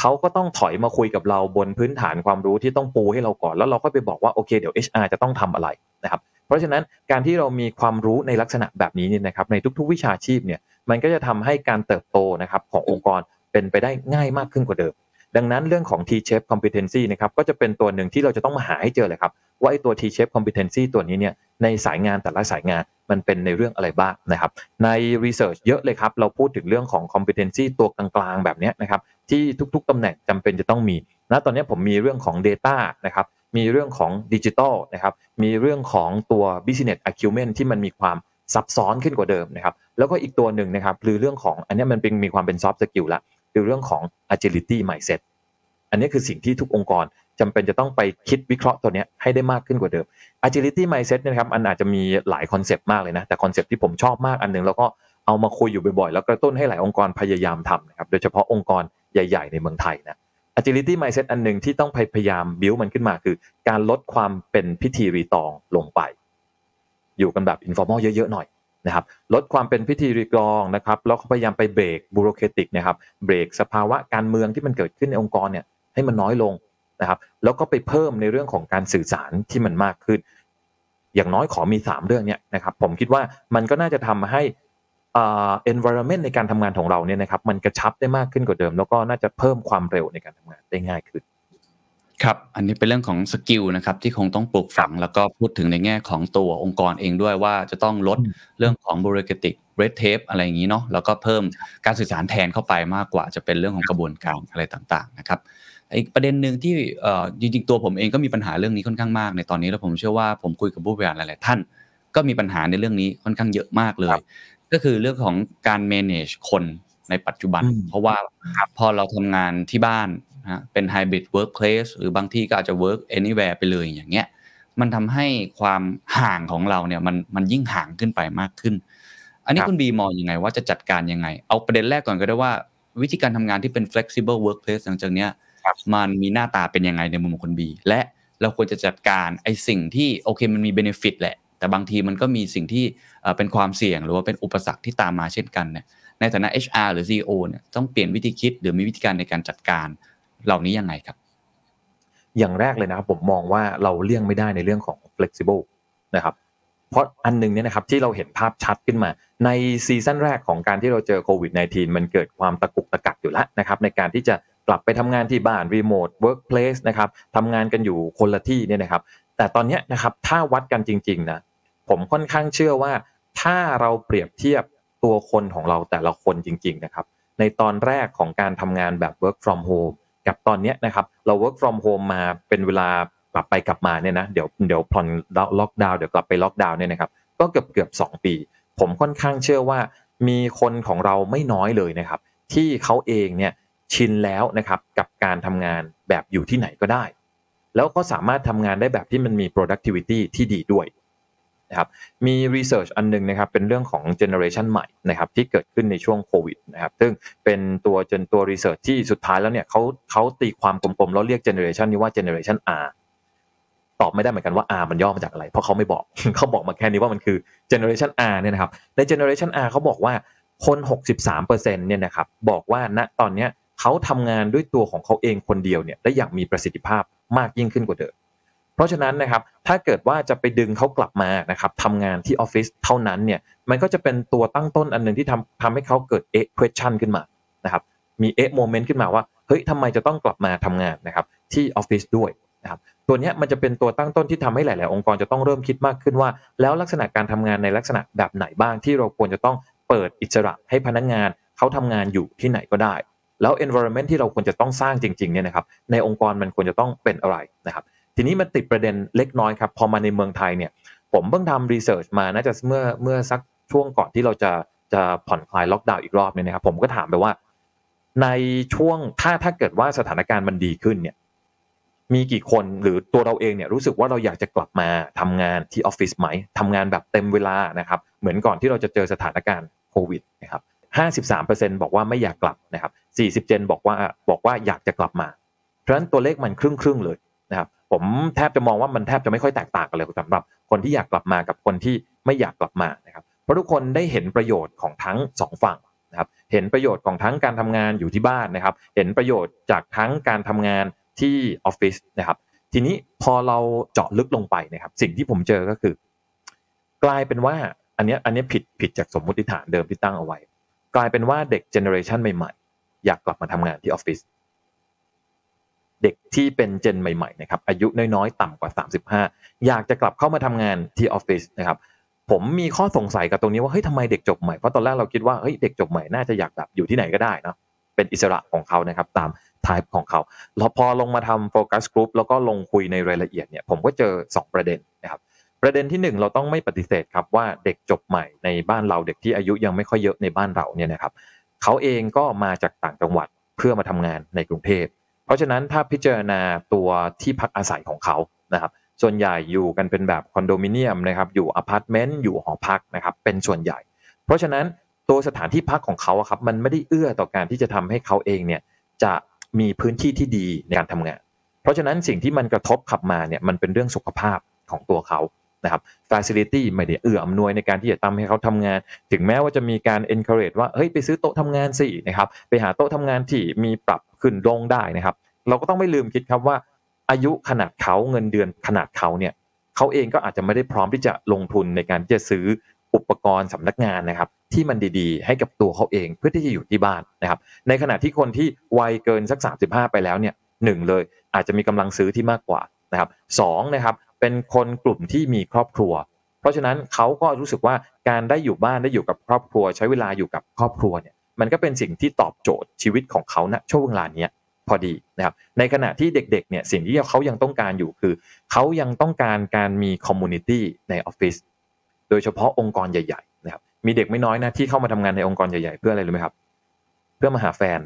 เขาก็ต้องถอยมาคุยกับเราบนพื้นฐานความรู้ที่ต้องปูให้เราก่อน แล้วเราก็ไปบอกว่าโอเคเดี๋ยว HR จะต้องทำอะไรนะครับเพราะฉะนั้นการที่เรามีความรู้ในลักษณะแบบนี้เนี่ยนะครับในทุกๆ วิชาชีพเนี่ยมันก็จะทำให้การเติบโตนะครับขององค์กรเป็นไปได้ง่ายมากขึ้นกว่าเดิม ดังนั้นเรื่องของ T-shape competency นะครับก็จะเป็นตัวหนึ่งที่เราจะต้องมาหาให้เจอเลยครับ ว่าไอ้ตัว T-shape competency ตัวนี้เนี่ยในสายงานแต่ละสายงานมันเป็นในเรื่องอะไรบ้างนะครับใน research เยอะเลยครับ เราพูดถึงเรื่องของ competency ตัวกลางๆแบบนี้นะครับที่ทุกๆตำแหน่งจำเป็นจะต้องมีณตอนนี้ผมมีเรื่องของ Data นะครับมีเรื่องของดิจิทัลนะครับมีเรื่องของตัว business acumen ที่มันมีความซับซ้อนขึ้นกว่าเดิมนะครับแล้วก็อีกตัวหนึ่งนะครับคือเรื่องของอันนี้มันเป็นมีความเป็น soft skill ละ คือเรื่องของ agility mindset อันนี้คือสิ่งที่ทุกองค์กรจำเป็นจะต้องไปคิดวิเคราะห์ตัวนี้ให้ได้มากขึ้นกว่าเดิม agility mindset นะครับอันอาจจะมีหลาย concept มากเลยนะ แต่ concept ที่ผมชอบมากอันหนึ่งแล้วก็เอามาคุยอยู่บ่อยๆ แล้วกระตุ้นให้หลายองค์กรพยายามทำนะครับ โดยเฉพาะองค์กรใหญ่ๆ ในเมืองไทยนะ agility mindset อันหนึ่งที่ต้องพยายามบิวมันขึ้นมาคือ การลดความเป็นพิธีรีตองลงไป อยู่กันแบบ informal เยอะๆหน่อย นะครับลดความเป็นพิธีรีกรองนะครับแล้วพยายามไปเบรกบูโรเคติกนะครับเบรกสภาวะการเมืองที่มันเกิดขึ้นในองค์กรเนี่ยให้มันน้อยลงนะครับแล้วก็ไปเพิ่มในเรื่องของการสื่อสารที่มันมากขึ้น อย่างน้อยขอมี 3 เรื่องเนี้ยนะครับผมคิดว่ามันก็น่าจะทำให้อ่า environment ในการทำงานของเราเนี่ยนะครับมันกระชับได้มากขึ้นกว่าเดิม แล้วก็น่าจะเพิ่มความเร็วในการทำงานได้ง่ายขึ้น ครับ อันนี้เป็นเรื่องของสกิลนะครับที่คงต้องปลูกฝังแล้วก็พูดถึงในแง่ของตัวองค์กรเองด้วยว่าจะต้องลดเรื่องของ bureaucratic red tape อะไรอย่างนี้เนาะแล้วก็เพิ่มการสื่อสารแทนเข้าไปมากกว่าจะเป็นเรื่องของกระบวนการอะไรต่างๆนะครับอีกประเด็นหนึ่งที่เอ่อจริงๆตัวผมเองก็มีปัญหาเรื่องนี้ค่อนข้างมากในตอนนี้แล้วผมเชื่อว่าผมคุยกับผู้บริหารหลายๆท่าน ก็มีปัญหาในเรื่องนี้ค่อนข้างเยอะมากเลย ก็คือเรื่องของการ manage คนในปัจจุบันอืมเพราะว่าพอเราทำงานที่บ้าน นะฮะเป็น hybrid workplace หรือบางที่ก็อาจจะ work anywhere ไปเลยอย่างเงี้ยมันทำให้ความห่างของเราเนี่ยมันมันยิ่งห่างขึ้นไปมากขึ้น อันนี้ครับคุณบีมองยังไงว่าจะจัดการยังไง เอาประเด็นแรกก่อนก็ได้ว่า วิธีการทำงานที่เป็น flexible workplace หลังจากเนี้ยมันมีหน้าตาเป็นยังไงในมุมของคุณบีและเราควรจะจัดการไอ้สิ่งที่โอเคมันมี benefit แหละ แต่บางทีมันก็มีสิ่งที่เอ่อเป็นความเสี่ยงหรือว่าเป็นอุปสรรคที่ตามมาเช่นกันเนี่ยในฐานะ HR หรือ CEO เนี่ยต้องเปลี่ยนวิธีคิดหรือมีวิธีการในการจัดการ เหล่านี้ยังไงครับ อย่างแรกเลยนะครับผมมองว่าเราเลี่ยงไม่ได้ในเรื่องของ flexible นะครับเพราะอันหนึงเนี่ยนะครับที่เราเห็นภาพชัดขึ้นมา ในซีซั่นแรกของการที่เราเจอโควิด -19 มันเกิดความตะกุกตะกักอยู่แล้วนะครับในการที่จะกลับไปทำงานที่บ้าน remote workplace นะครับทำงานกันอยู่คนละที่เนี่ยนะครับ แต่ตอนนี้นะครับถ้าวัดกันจริงๆนะผมค่อนข้างเชื่อว่า ถ้าเราเปรียบเทียบตัวคนของเราแต่ละคนจริง ๆนะครับ ในตอนแรกของการทำงานแบบ work from home กับตอนเนี้ยนะครับเรา work from home มาเป็นเวลากลับไปกลับมาเนี่ยนะเดี๋ยวเดี๋ยวผ่อนล็อกดาวน์เดี๋ยวกลับไปล็อกดาวน์เนี่ยนะครับก็เกือบเกือบสองปี ผมค่อนข้างเชื่อว่ามีคนของเราไม่น้อยเลยนะครับ ที่เขาเองเนี่ยชินแล้วนะครับกับการทำงานแบบอยู่ที่ไหนก็ได้ แล้วก็สามารถทำงานได้แบบที่มันมี productivity ที่ดีด้วย นะครับมี research อันหนึงนะครับเป็นเรื่องของ generation ใหม่นะครับที่เกิดขึ้นในช่วงโควิดนะครับซึ่งเป็นตัวจนตัว research ที่สุดท้ายแล้วเนี่ยเขาเขาตีความกลมๆแล้วเรียก generation นี้ว่า generation R ตอบไม่ได้เหมือนกันว่า R มันย่อมาจากอะไร เพราะเขาไม่บอกเขาบอกมาแค่นี้ว่ามันคือ generation R เนี่ยนะครับใน generation R เขาบอกว่าคน 63%เนี่ยนะครับบอกว่าณตอนเนี้ยเขาทำงานด้วยตัวของเขาเองคนเดียวเนี่ยได้อย่างมีประสิทธิภาพมากยิ่งขึ้นกว่าเดิม ราะฉะนั้นนะครับถ้าเกิดว่าจะไปดึงเขากลับมานะครับทำงานที่ออฟฟิศเท่านั้นเนี่ยมันก็จะเป็นตัวตั้งต้นอันหนึ่งที่ทำทำให้เขาเกิดเอ๊ะ question ขึ้นมานะครับมีเอ๊ะโมเมนต์ขึ้นมาว่าเฮ้ยทำไมจะต้องกลับมาทำงานนะครับที่ออฟฟิศด้วยนะครับตัวเนี้ยมันจะเป็นตัวตั้งต้นที่ทำให้หลาย ๆ องค์กรจะต้องเริ่มคิดมากขึ้นว่า แล้วลักษณะการทำงานในลักษณะแบบไหนบ้างที่เราควรจะต้องเปิดอิสระให้พนักงานเขาทำงานอยู่ที่ไหนก็ได้ แล้ว environment ที่เราควรจะต้องสร้างจริง ๆ เนี่ยนะครับในองค์กรมันควรจะต้องเป็นอะไรนะครับ ทีนี้มันติดประเด็นเล็กน้อยครับพอมาในเมืองไทยเนี่ยผมเพิ่งทำรีเสิร์ชมาน่าจะเมื่อเมื่อสักช่วงก่อนที่เราจะจะผ่อนคลายล็อกดาวน์อีกรอบเนี่ยนะครับผมก็ถามไปว่า ในช่วงถ้าถ้าเกิดว่าสถานการณ์มันดีขึ้นเนี่ย มีกี่คนหรือตัวเราเองเนี่ยรู้สึกว่าเราอยากจะกลับมาทำงานที่ออฟฟิศไหมทำงานแบบเต็มเวลานะครับ เหมือนก่อนที่เราจะเจอสถานการณ์โควิดนะครับ53%บอกว่าไม่อยากกลับนะครับ40%บอกว่าบอกว่าอยากจะกลับมา เพราะฉะนั้นตัวเลขมันครึ่งครึ่งๆเลยนะครับ ผมแทบจะมองว่ามันแทบจะไม่ค่อยแตกต่างกันเลยสำหรับ คนที่อยากกลับมากับคนที่ไม่อยากกลับมานะครับเพราะทุกคนได้เห็นประโยชน์ของทั้งสองฝั่งนะครับเห็นประโยชน์ของทั้งการทำงานอยู่ที่บ้านนะครับ เห็นประโยชน์จากทั้งการทำงานที่ออฟฟิศนะครับ ทีนี้พอเราเจาะลึกลงไปนะครับ สิ่งที่ผมเจอก็คือ กลายเป็นว่าอันนี้อันนี้ผิดผิดจากสมมติฐานเดิมที่ตั้งเอาไว้ กลายเป็นว่าเด็ก generation ใหม่ๆ อยากกลับมาทำงานที่ออฟฟิศ เด็กที่เป็น gen ใหม่ๆนะครับอายุน้อยๆ ต่ำกว่า 35 อยากจะกลับเข้ามาทำงานที่ออฟฟิศนะครับผมมีข้อสงสัยกับตรงนี้ว่าเฮ้ยทำไมเด็กจบใหม่เพราะตอนแรกเราคิดว่าเฮ้ยเด็กจบใหม่น่าจะอยากแบบอยู่ที่ไหนก็ได้เนาะเป็นอิสระของเขานะครับตาม type ของเขาแล้วพอลงมาทำโฟกัสกลุ่มแล้วก็ลงคุยในรายละเอียดเนี่ยผมก็เจอ 2 ประเด็นนะครับประเด็นที่ 1 เราต้องไม่ปฏิเสธครับว่าเด็กจบใหม่ในบ้านเราเด็กที่อายุยังไม่ค่อยเยอะในบ้านเราเนี่ยนะครับเขาเองก็มาจากต่างจังหวัดเพื่อมาทำงานในกรุงเทพ เพราะฉะนั้นถ้าพิจารณาตัวที่พักอาศัยของเขานะครับส่วนใหญ่อยู่กันเป็นแบบคอนโดมิเนียมนะครับอยู่อพาร์ตเมนต์อยู่หอพักนะครับเป็นส่วนใหญ่ เพราะฉะนั้นตัวสถานที่พักของเขาครับมันไม่ได้เอื้อต่อการที่จะทำให้เขาเองเนี่ยจะมีพื้นที่ที่ดีในการทำงาน เพราะฉะนั้นสิ่งที่มันกระทบขับมาเนี่ยมันเป็นเรื่องสุขภาพของตัวเขา นะครับ facility ไม่ได้เอื้ออำนวยในการที่จะทำให้เขาทำงาน ถึงแม้ว่าจะมีการ encourage ว่าเฮ้ยไปซื้อโต๊ะทำงานสินะครับไปหาโต๊ะทำงานที่มีปรับขึ้นลงได้นะครับ เราก็ต้องไม่ลืมคิดครับว่า อายุขนาดเขาเงินเดือนขนาดเขาเนี่ยเขาเองก็อาจจะไม่ได้พร้อมที่จะลงทุนในการที่จะซื้ออุปกรณ์สำนักงานนะครับ ที่มันดีๆ ให้กับตัวเขาเองเพื่อที่จะอยู่ที่บ้านนะครับ ในขณะที่คนที่วัยเกินสัก 35 ไปแล้วเนี่ยหนึ่งเลยอาจจะมีกำลังซื้อที่มากกว่านะครับสองนะครับ เป็นคนกลุ่มที่มีครอบครัว เพราะฉะนั้นเขาก็รู้สึกว่าการได้อยู่บ้านได้อยู่กับครอบครัว ใช้เวลาอยู่กับครอบครัวเนี่ยมันก็เป็นสิ่งที่ตอบโจทย์ชีวิตของเขาณช่วงเวลานี้พอดีนะครับในขณะที่เด็กๆเนี่ยสิ่งที่เขายังต้องการอยู่คือเขายังต้องการการมี community ในออฟฟิศโดยเฉพาะองค์กรใหญ่ๆนะครับมีเด็กไม่น้อยนะที่เข้ามาทำงานในองค์กรใหญ่ๆ เพื่ออะไรรู้ไหมครับ เพื่อมาหาแฟน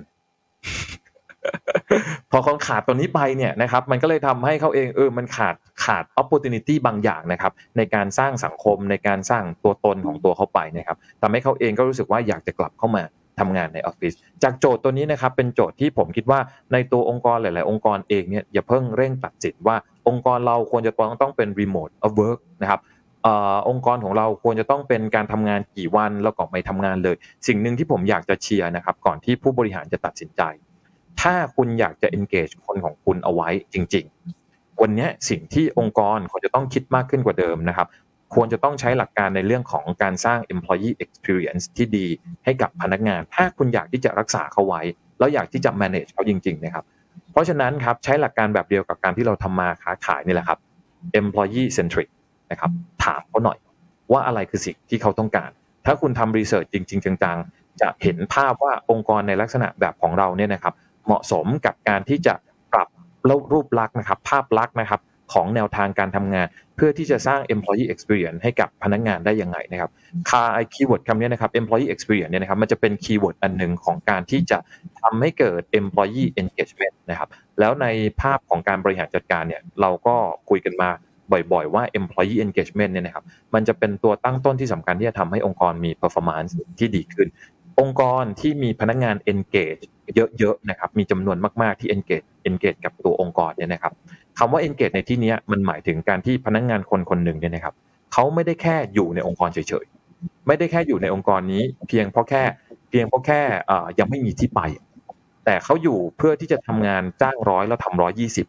พอเขาขาดตัวนี้ไปเนี่ยนะครับมันก็เลยทำให้เขาเองเออมันขาดขาด opportunity บางอย่างนะครับในการสร้างสังคมในการสร้างตัวตนของตัวเขาไปนะครับทำให้เขาเองก็รู้สึกว่าอยากจะกลับเข้ามาทำงานในออฟฟิศจากโจทย์ตัวนี้นะครับเป็นโจทย์ที่ผมคิดว่าในตัวองค์กรหลาย ๆ องค์กรเองเนี่ยอย่าเพิ่งเร่งตัดสินว่าองค์กรเราควรจะต้องต้องเป็น remote of work นะครับอองค์กรของเราควรจะต้องเป็นการทำงานกี่วันแล้วก็ไม่ทำงานเลย สิ่งหนึ่งที่ผมอยากจะเชียร์นะครับก่อนที่ผู้บริหารจะตัดสินใจ ถ้าคุณอยากจะ engage คนของคุณเอาไว้จริง ๆ วันนี้สิ่งที่องค์กรควรจะต้องคิดมากขึ้นกว่าเดิมนะครับ ควรจะต้องใช้หลักการในเรื่องของการสร้าง employee experience ที่ดีให้กับพนักงาน ถ้าคุณอยากที่จะรักษาเขาไว้ แล้วอยากที่จะ manage เขาจริง ๆ นะครับ เพราะฉะนั้นครับใช้หลักการแบบเดียวกับการที่เราทำมาค้าขายนี่แหละครับ employee centric นะครับถามเขาหน่อยว่าอะไรคือสิ่งที่เขาต้องการ ถ้าคุณทำรีเสิร์ชจริง ๆ จังๆ จะเห็นภาพว่าองค์กรในลักษณะแบบของเราเนี่ยนะครับ เหมาะสมกับการที่จะปรับรูปลักษณ์นะครับ ภาพลักษณ์นะครับของแนวทางการทำงาน เพื่อที่จะสร้าง employee experience ให้กับพนักงานได้ยังไงนะครับคำไอ keyword คำนี้นะครับ employee experience เนี่ยนะครับมันจะเป็น keyword อันหนึ่งของการที่จะทำให้เกิด employee engagement นะครับแล้วในภาพของการบริหารจัดการเนี่ยเราก็คุยกันมาบ่อยๆ ว่า employee engagement เนี่ยนะครับ มันจะเป็นตัวตั้งต้นที่สำคัญที่จะทำให้องค์กรมี performance ที่ดีขึ้น องค์กรที่มีพนักงาน engage เยอะๆนะครับ มีจำนวนมากๆที่ engage engage กับตัวองค์กรเนี่ยนะครับคำว่า engage ในที่นี้มันหมายถึงการที่พนักงานคนคนหนึ่งเนี่ยนะครับเขาไม่ได้แค่อยู่ในองค์กรเฉยๆ ไม่ได้แค่อยู่ในองค์กรนี้ เพียงเพราะแค่เพียงเพราะแค่ยังไม่มีที่ไป แต่เขาอยู่เพื่อที่จะทำงานจ้างร้อยแล้วทำร้อยยี่สิบ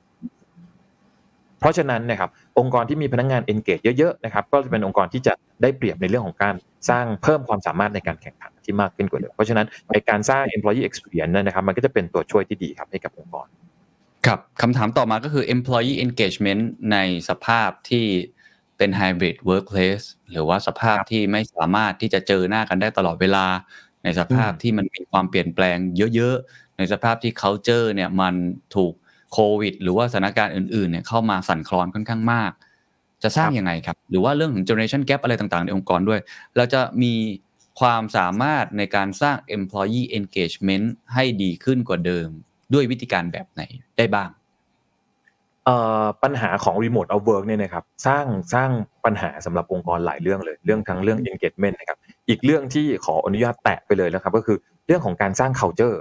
ราะฉะนั้นนะครับองค์กรที่มีพนักงาน engage เยอะๆนะครับก็จะเป็นองค์กรที่จะได้เปรียบในเรื่องของการสร้างเพิ่มความสามารถในการแข่งขันที่มากขึ้นกว่าเดิมเพราะฉะนั้นในการสร้าง employee experience นะครับมันก็จะเป็นตัวช่วยที่ดีครับให้กับองค์กรครับคำถามต่อมาก็คือ employee engagement ในสภาพที่เป็น hybrid workplace หรือว่าสภาพที่ไม่สามารถที่จะเจอหน้ากันได้ตลอดเวลา ในสภาพอืมที่มันมีความเปลี่ยนแปลงเยอะๆ ในสภาพที่ culture เนี่ยมันถูก โควิด หรือว่าสถานการณ์อื่นๆเนี่ยเข้ามาสั่นคลอนค่อนข้างมาก จะสร้างยังไงครับ หรือว่าเรื่องของ generation gap อะไรต่างๆ ในองค์กรด้วย เราจะมีความสามารถในการสร้าง employee engagement ให้ดีขึ้นกว่าเดิม ด้วยวิธีการแบบไหนได้บ้างเอ่อปัญหาของ remote of work เนี่ยนะครับสร้างสร้างปัญหาสำหรับองค์กรหลายเรื่องเลย เรื่องทั้งเรื่อง engagement นะครับอีกเรื่องที่ขออนุญาตแตะไปเลยนะครับ ก็คือเรื่องของการสร้าง culture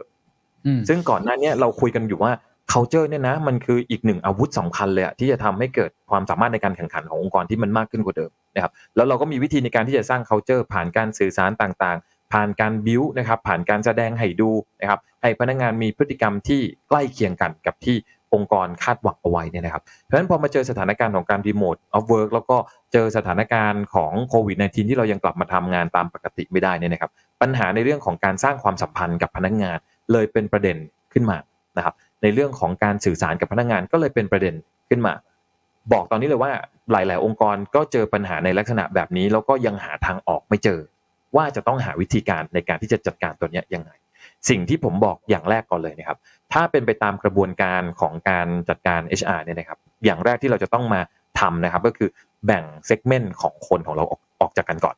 อืมซึ่งก่อนหน้าเนี้เราคุยกันอยู่ว่า culture เนี่ยนะมันคืออีกหนึ่งอาวุธสำคัญเลยที่จะทำให้เกิดความสามารถในการแข่งขันขององค์กรที่มันมากขึ้นกว่าเดิมนะครับแล้วเราก็มีวิธีในการที่จะสร้าง culture ผ่านการสื่อสารต่างๆ ผ่านการบิวนะครับผ่านการแสดงให้ดูนะครับให้พนักงานมีพฤติกรรมที่ใกล้เคียงกันกับที่องค์กรคาดหวังเอาไว้เนี่ยนะครับ เพราะฉะนั้นพอมาเจอสถานการณ์ของการ remote of work แล้วก็เจอสถานการณ์ของโควิด -19 ที่เรายังกลับมาทำงานตามปกติไม่ได้เนี่ยนะครับ ปัญหาในเรื่องของการสร้างความสัมพันธ์กับพนักงานเลยเป็นประเด็นขึ้นมานะครับ ในเรื่องของการสื่อสารกับพนักงานก็เลยเป็นประเด็นขึ้นมา บอกตอนนี้เลยว่าหลาย ๆ องค์กรก็เจอปัญหาในลักษณะแบบนี้ แล้วก็ยังหาทางออกไม่เจอ ว่าจะต้องหาวิธีการในการที่จะจัดการตัวเนี้ยยังไง สิ่งที่ผมบอกอย่างแรกก่อนเลยนะครับ ถ้าเป็นไปตามกระบวนการของการจัดการ HR เนี่ยนะครับ อย่างแรกที่เราจะต้องมาทำนะครับก็คือแบ่ง segment ของคนของเราออกออกจากกันก่อน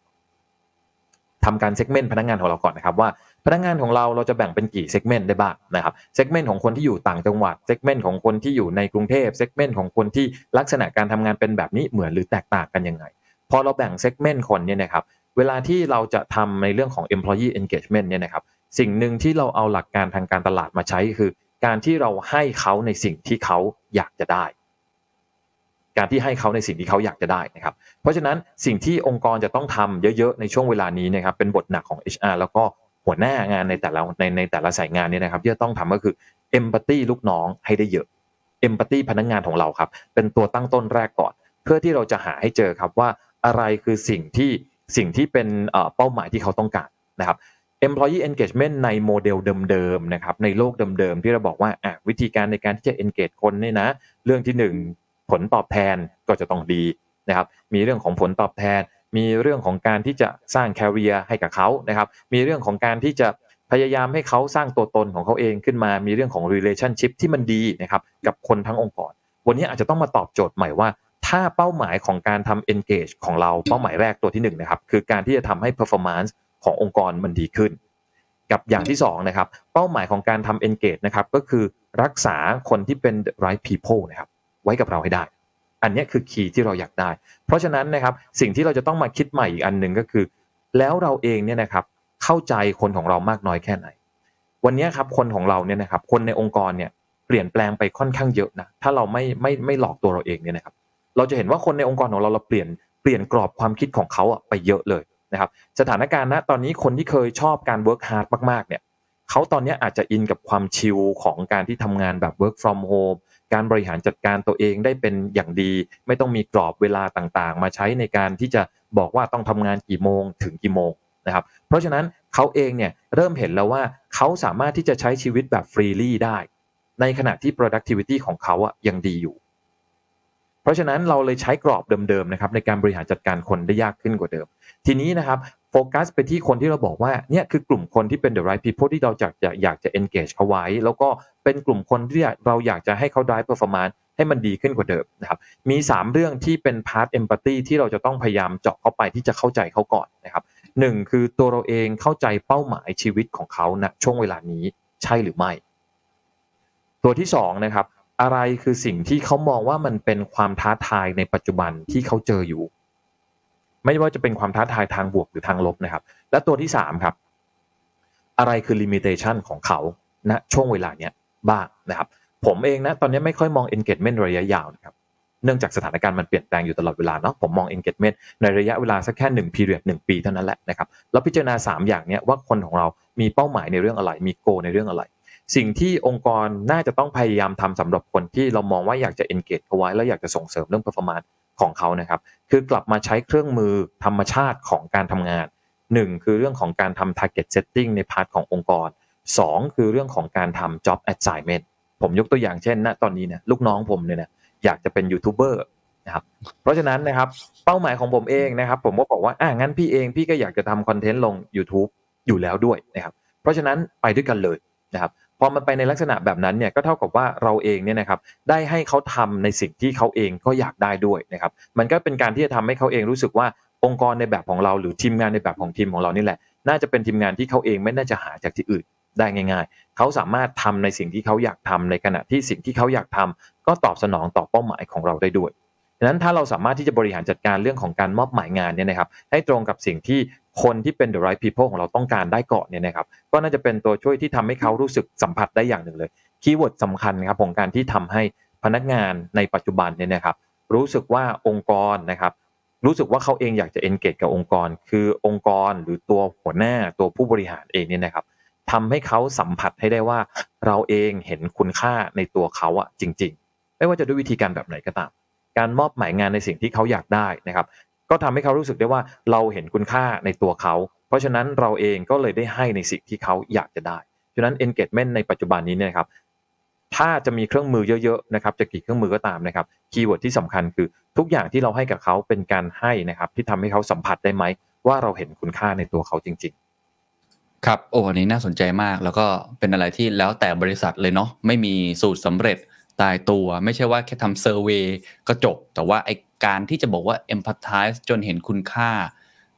ทำการ segment พนักงานของเราก่อนนะครับว่าพนักงานของเราเราจะแบ่งเป็นกี่ segment ได้บ้างนะครับ segment ของคนที่อยู่ต่างจังหวัด segment ของคนที่อยู่ในกรุงเทพ segment ของคนที่ลักษณะการทำงานเป็นแบบนี้เหมือนหรือแตกต่างกันยังไง พอเราแบ่งเซกเมนต์คนเนี่ยนะครับเวลาที่เราจะทำในเรื่องของ employee engagement เนี่ยนะครับสิ่งหนึ่งที่เราเอาหลักการทางการตลาดมาใช้คือ การที่เราให้เขาในสิ่งที่เขาอยากจะได้ การที่ให้เขาในสิ่งที่เขาอยากจะได้นะครับ เพราะฉะนั้นสิ่งที่องค์กรจะต้องทำเยอะๆในช่วงเวลานี้นะครับเป็นบทหนักของ HR แล้วก็หัวหน้างานในแต่ละในในแต่ละสายงานเนี่ยนะครับที่จะต้องทำก็คือ empathy ลูกน้องให้ได้เยอะ empathy พนักงานของเราครับ เป็นตัวตั้งต้นแรกก่อน เพื่อที่เราจะหาให้เจอครับว่าอะไรคือสิ่งที่สิ่งที่เป็นเป้าหมายที่เขาต้องการนะครับ employee engagement ในโมเดลเดิมๆนะครับในโลกเดิมๆที่เราบอกว่าวิธีการในการที่จะ engage คนเนี่ยนะ เรื่องที่หนึ่ง ผลตอบแทนก็จะต้องดีนะครับมีเรื่องของผลตอบแทน มีเรื่องของการที่จะสร้าง career ให้กับเขานะครับมีเรื่องของการที่จะพยายามให้เขาสร้างตัวตนของเขาเองขึ้นมา มีเรื่องของ relationship ที่มันดีนะครับกับคนทั้งองค์กร วันนี้อาจจะต้องมาตอบโจทย์ใหม่ว่า ถ้าเป้าหมายของการทำ engage ของเราเป้าหมายแรกตัวที่หนึ่งนะครับคือการที่จะทำให้ performance ขององค์กรมันดีขึ้น กับอย่างที่สองนะครับเป้าหมายของการทำ engage นะครับก็คือรักษาคนที่เป็น right people นะครับ ไว้กับเราให้ได้ อันนี้คือคีย์ที่เราอยากได้ เพราะฉะนั้นนะครับสิ่งที่เราจะต้องมาคิดใหม่อีกอันหนึ่งก็คือ แล้วเราเองเนี่ยนะครับเข้าใจคนของเรามากน้อยแค่ไหน วันนี้ครับคนของเราเนี่ยนะครับคนในองค์กรเนี่ยเปลี่ยนแปลงไปค่อนข้างเยอะนะถ้าเราไม่ไม่ไม่หลอกตัวเราเองเนี่ยนะครับเราจะเห็นว่าคนในองค์กรของเราเราเปลี่ยนเปลี่ยนกรอบความคิดของเขาอะไปเยอะเลยนะครับสถานการณ์ณตอนนี้คนที่เคยชอบการ work hard มากๆเนี่ยเขาตอนนี้อาจจะอินกับความชิลของการที่ทำงานแบบ work from home การบริหารจัดการตัวเองได้เป็นอย่างดี ไม่ต้องมีกรอบเวลาต่างๆ มาใช้ในการที่จะบอกว่าต้องทำงานกี่โมงถึงกี่โมงนะครับ เพราะฉะนั้นเขาเองเนี่ยเริ่มเห็นแล้วว่าเขาสามารถที่จะใช้ชีวิตแบบฟรีลี่ได้ ในขณะที่ productivity ของเขาอะยังดีอยู่ เพราะฉะนั้นเราเลยใช้กรอบเดิมๆนะครับในการบริหารจัดการคนได้ยากขึ้นกว่าเดิม ทีนี้นะครับโฟกัสไปที่คนที่เราบอกว่าเนี่ยคือกลุ่มคนที่เป็น the right people ที่เราอยากจะอยากจะ engage เขาไว้ แล้วก็เป็นกลุ่มคนที่เราอยากจะให้เขา drive performance ให้มันดีขึ้นกว่าเดิมนะครับ มี 3 เรื่องที่เป็น part empathy ที่เราจะต้องพยายามเจาะเข้าไปที่จะเข้าใจเขาก่อนนะครับหนึ่งคือตัวเราเองเข้าใจเป้าหมายชีวิตของเขาณช่วงเวลานี้ใช่หรือไม่ ตัวที่สองนะครับ อะไรคือสิ่งที่เขามองว่ามันเป็นความท้าทายในปัจจุบันที่เขาเจออยู่ ไม่ว่าจะเป็นความท้าทายทางบวกหรือทางลบนะครับ และตัวที่สามครับ อะไรคือ limitation ของเขาณช่วงเวลาเนี้ยบ้างนะครับ ผมเองนะตอนนี้ไม่ค่อยมอง engagement ระยะยาวนะครับเนื่องจากสถานการณ์มันเปลี่ยนแปลงอยู่ตลอดเวลาเนาะผมมอง engagement ในระยะเวลาสักแค่หนึ่ง period หนึ่งปีเท่านั้นแหละนะครับแล้วพิจารณาสามอย่างเนี้ยว่าคนของเรามีเป้าหมายในเรื่องอะไร มี goal ในเรื่องอะไร สิ่งที่องค์กรน่าจะต้องพยายามทำสำหรับคนที่เรามองว่าอยากจะ engage เขาไว้แล้วอยากจะส่งเสริมเรื่อง performance ของเขานะครับ คือกลับมาใช้เครื่องมือธรรมชาติของการทำงานหนึ่งคือเรื่องของการทำ target setting ในพาร์ทขององค์กรสองคือเรื่องของการทำ job assignment ผมยกตัวอย่างเช่นณตอนนี้เนี่ยลูกน้องผมเนี่ยนะอยากจะเป็นยูทูบเบอร์นะครับเพราะฉะนั้นนะครับเป้าหมายของผมเองนะครับ ผมก็บอกว่าอ่างั้นพี่เองพี่ก็อยากจะทำคอนเทนต์ลง YouTube อยู่แล้วด้วยนะครับ เพราะฉะนั้นไปด้วยกันเลยนะครับ พอมันไปในลักษณะแบบนั้นเนี่ยก็เท่ากับว่าเราเองเนี่ยนะครับได้ให้เขาทำในสิ่งที่เขาเองก็อยากได้ด้วยนะครับมันก็เป็นการที่จะทำให้เขาเองรู้สึกว่าองค์กรในแบบของเรา หรือทีมงานในแบบของทีมของเรานี่แหละ น่าจะเป็นทีมงานที่เขาเองไม่น่าจะหาจากที่อื่นได้ง่าย ๆ เขาสามารถทำในสิ่งที่เขาอยากทำในขณะที่สิ่งที่เขาอยากทำก็ตอบสนองต่อเป้าหมายของเราได้ด้วยดังนั้นถ้าเราสามารถที่จะบริหารจัดการเรื่องของการมอบหมายงานเนี่ยนะครับให้ตรงกับสิ่งที่ คนที่เป็น the right people ของเราต้องการได้ก่อนเนี่ยนะครับก็น่าจะเป็นตัวช่วยที่ทำให้เขารู้สึกสัมผัสได้อย่างหนึ่งเลย keyword สำคัญครับของการที่ทำให้พนักงานในปัจจุบันเนี่ยนะครับรู้สึกว่าองค์กรนะครับรู้สึกว่าเขาเองอยากจะ engage กับองค์กร คือองค์กรหรือตัวหัวหน้าตัวผู้บริหารเองเนี่ยนะครับทำให้เขาสัมผัสให้ได้ว่าเราเองเห็นคุณค่าในตัวเขาอะจริง ๆ ไม่ว่าจะด้วยวิธีการแบบไหนก็ตาม การมอบหมายงานในสิ่งที่เขาอยากได้นะครับ ก็ทำให้เขารู้สึกได้ว่าเราเห็นคุณค่าในตัวเขา เพราะฉะนั้นเราเองก็เลยได้ให้ในสิ่งที่เขาอยากจะได้ฉะนั้น engagement ในปัจจุบันนี้เนี่ยครับถ้าจะมีเครื่องมือเยอะๆนะครับจะกี่เครื่องมือก็ตามนะครับ keyword ที่สำคัญคือทุกอย่างที่เราให้กับเขาเป็นการให้นะครับ ที่ทำให้เขาสัมผัสได้ไหม ว่าเราเห็นคุณค่าในตัวเขาจริง ๆ ครับโอ้อันนี้น่าสนใจมากแล้วก็เป็นอะไรที่แล้วแต่บริษัทเลยเนาะไม่มีสูตรสำเร็จตายตัว ไม่ใช่ว่าแค่ทำ survey ก็จบ แต่ว่าไอ การที่จะบอกว่า empathize จนเห็นคุณค่า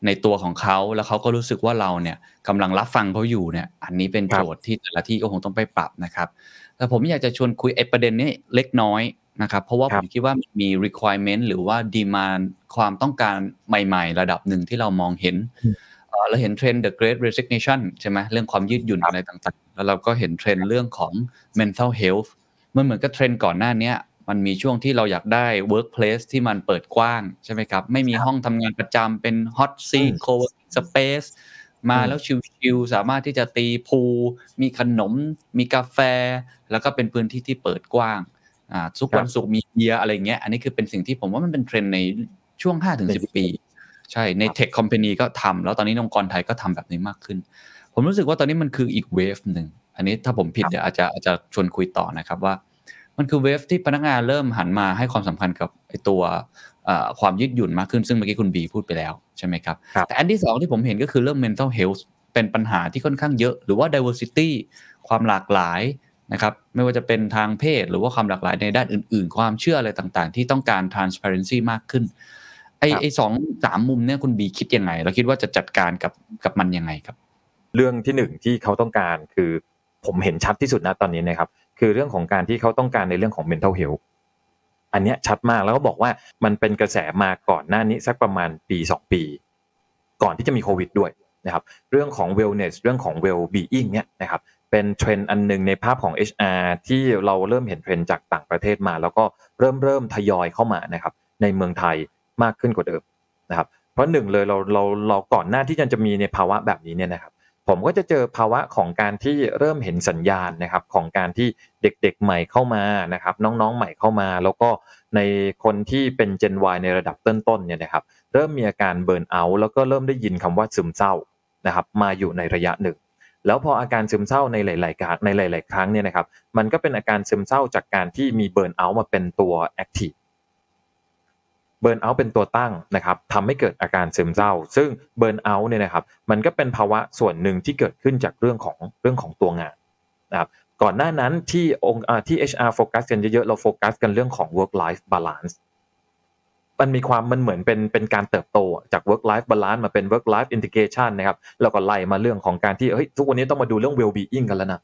ในตัวของเขาแล้วเขาก็รู้สึกว่าเราเนี่ยกำลังรับฟังเขาอยู่เนี่ย อันนี้เป็นครับโจทย์ที่แต่ละที่ก็คงต้องไปปรับนะครับแต่ผมอยากจะชวนคุยไอ้ประเด็นนี้เล็กน้อยนะครับ เพราะว่าครับผมคิดว่ามันมี requirement หรือว่า demand ความต้องการใหม่ๆ ระดับหนึ่งที่เรามองเห็นเอ่อเราเห็นเทรนด์ the great resignation ใช่ไหมเรื่องความยืดหยุ่นอะไรต่างๆ แล้วเราก็เห็นเทรนด์เรื่องของ mental health มันเหมือนกับเทรนด์ก่อนหน้าเนี้ย มันมีช่วงที่เราอยากได้ workplace ที่มันเปิดกว้างใช่ไหมครับ ไม่มีห้องทำงานประจำเป็น hot seat อืม co-working space มาอืมแล้วชิลๆสามารถที่จะตี pool มีขนม มีกาแฟ แล้วก็เป็นพื้นที่ที่เปิดกว้างอ่าทุกวันศุกร์มีเบียร์อะไรเงี้ย อันนี้คือเป็นสิ่งที่ผมว่ามันเป็นเทรนด์ในช่วง 5-10 ปี ใช่ใน tech company ก็ทำแล้วตอนนี้องค์กรไทยก็ทำแบบนี้มากขึ้น ผมรู้สึกว่าตอนนี้มันคืออีก wave หนึ่งอันนี้ถ้าผมผิดครับเดี๋ยวอาจจะอาจจะชวนคุยต่อนะครับว่า มันคือเวฟที่พนักงานเริ่มหันมาให้ความสำคัญกับไอตัวเอ่อความยืดหยุ่นมากขึ้นซึ่งเมื่อกี้คุณบีพูดไปแล้วใช่ไหมครับครับแต่อันที่สองที่ผมเห็นก็คือเรื่อง mental health เป็นปัญหาที่ค่อนข้างเยอะ หรือว่า diversity ความหลากหลายนะครับไม่ว่าจะเป็นทางเพศ หรือว่าความหลากหลายในด้านอื่น ๆ ความเชื่ออะไรต่างๆ ที่ต้องการ transparency มากขึ้นไอครับไอสองสามมุมเนี่ยคุณบีคิดยังไงแล้วคิดว่าจะจัดการกับกับมันยังไงครับ เรื่องที่หนึ่งที่เขาต้องการคือผมเห็นชัดที่สุดนะตอนนี้นะครับ คือเรื่องของการที่เขาต้องการในเรื่องของ mental health อันเนี้ยชัดมากแล้วก็บอกว่ามันเป็นกระแสมาก่อนหน้านี้สักประมาณปีสองปี ก่อนที่จะมีโควิดด้วยนะครับเรื่องของ wellness เรื่องของ well being เนี่ยนะครับเป็นเทรนด์อันหนึงในภาพของ HR ที่เราเริ่มเห็นเทรนด์จากต่างประเทศมา แล้วก็เริ่มเริ่มทยอยเข้ามานะครับในเมืองไทยมากขึ้นกว่าเดิมนะครับเพราะหนึ่งเลยเราเราเราก่อนหน้าที่จะมีในภาวะแบบนี้เนี่ยนะครับ ผมก็จะเจอภาวะของการที่เริ่มเห็นสัญญาณนะครับของการที่เด็กๆใหม่เข้ามานะครับน้องๆใหม่เข้ามา แล้วก็ในคนที่เป็น Gen Y ในระดับต้นๆเนี่ยนะครับเริ่มมีอาการ burnout แล้วก็เริ่มได้ยินคำว่าซึมเศร้านะครับมาอยู่ในระยะหนึ่ง แล้วพออาการซึมเศร้าในหลายๆการในหลาย ๆ ครั้งเนี่ยนะครับมันก็เป็นอาการซึมเศร้าจากการที่มี burnout มาเป็นตัว active burnout เป็นตัวตั้งนะครับทำให้เกิดอาการซึมเศร้า ซึ่ง burnout เนี่ยนะครับมันก็เป็นภาวะส่วนหนึ่งที่เกิดขึ้นจากเรื่องของเรื่องของตัวงานนะครับก่อนหน้านั้นที่องค์ที่ HR focus กันเยอะๆ เราโฟกัสกันเรื่องของ work life balance มันมีความมันเหมือนเป็นเป็นการเติบโตจาก work life balance มาเป็น work life integration นะครับแล้วก็ไล่มาเรื่องของการที่เฮ้ยทุกวันนี้ต้องมาดูเรื่อง well being กันแล้วนะ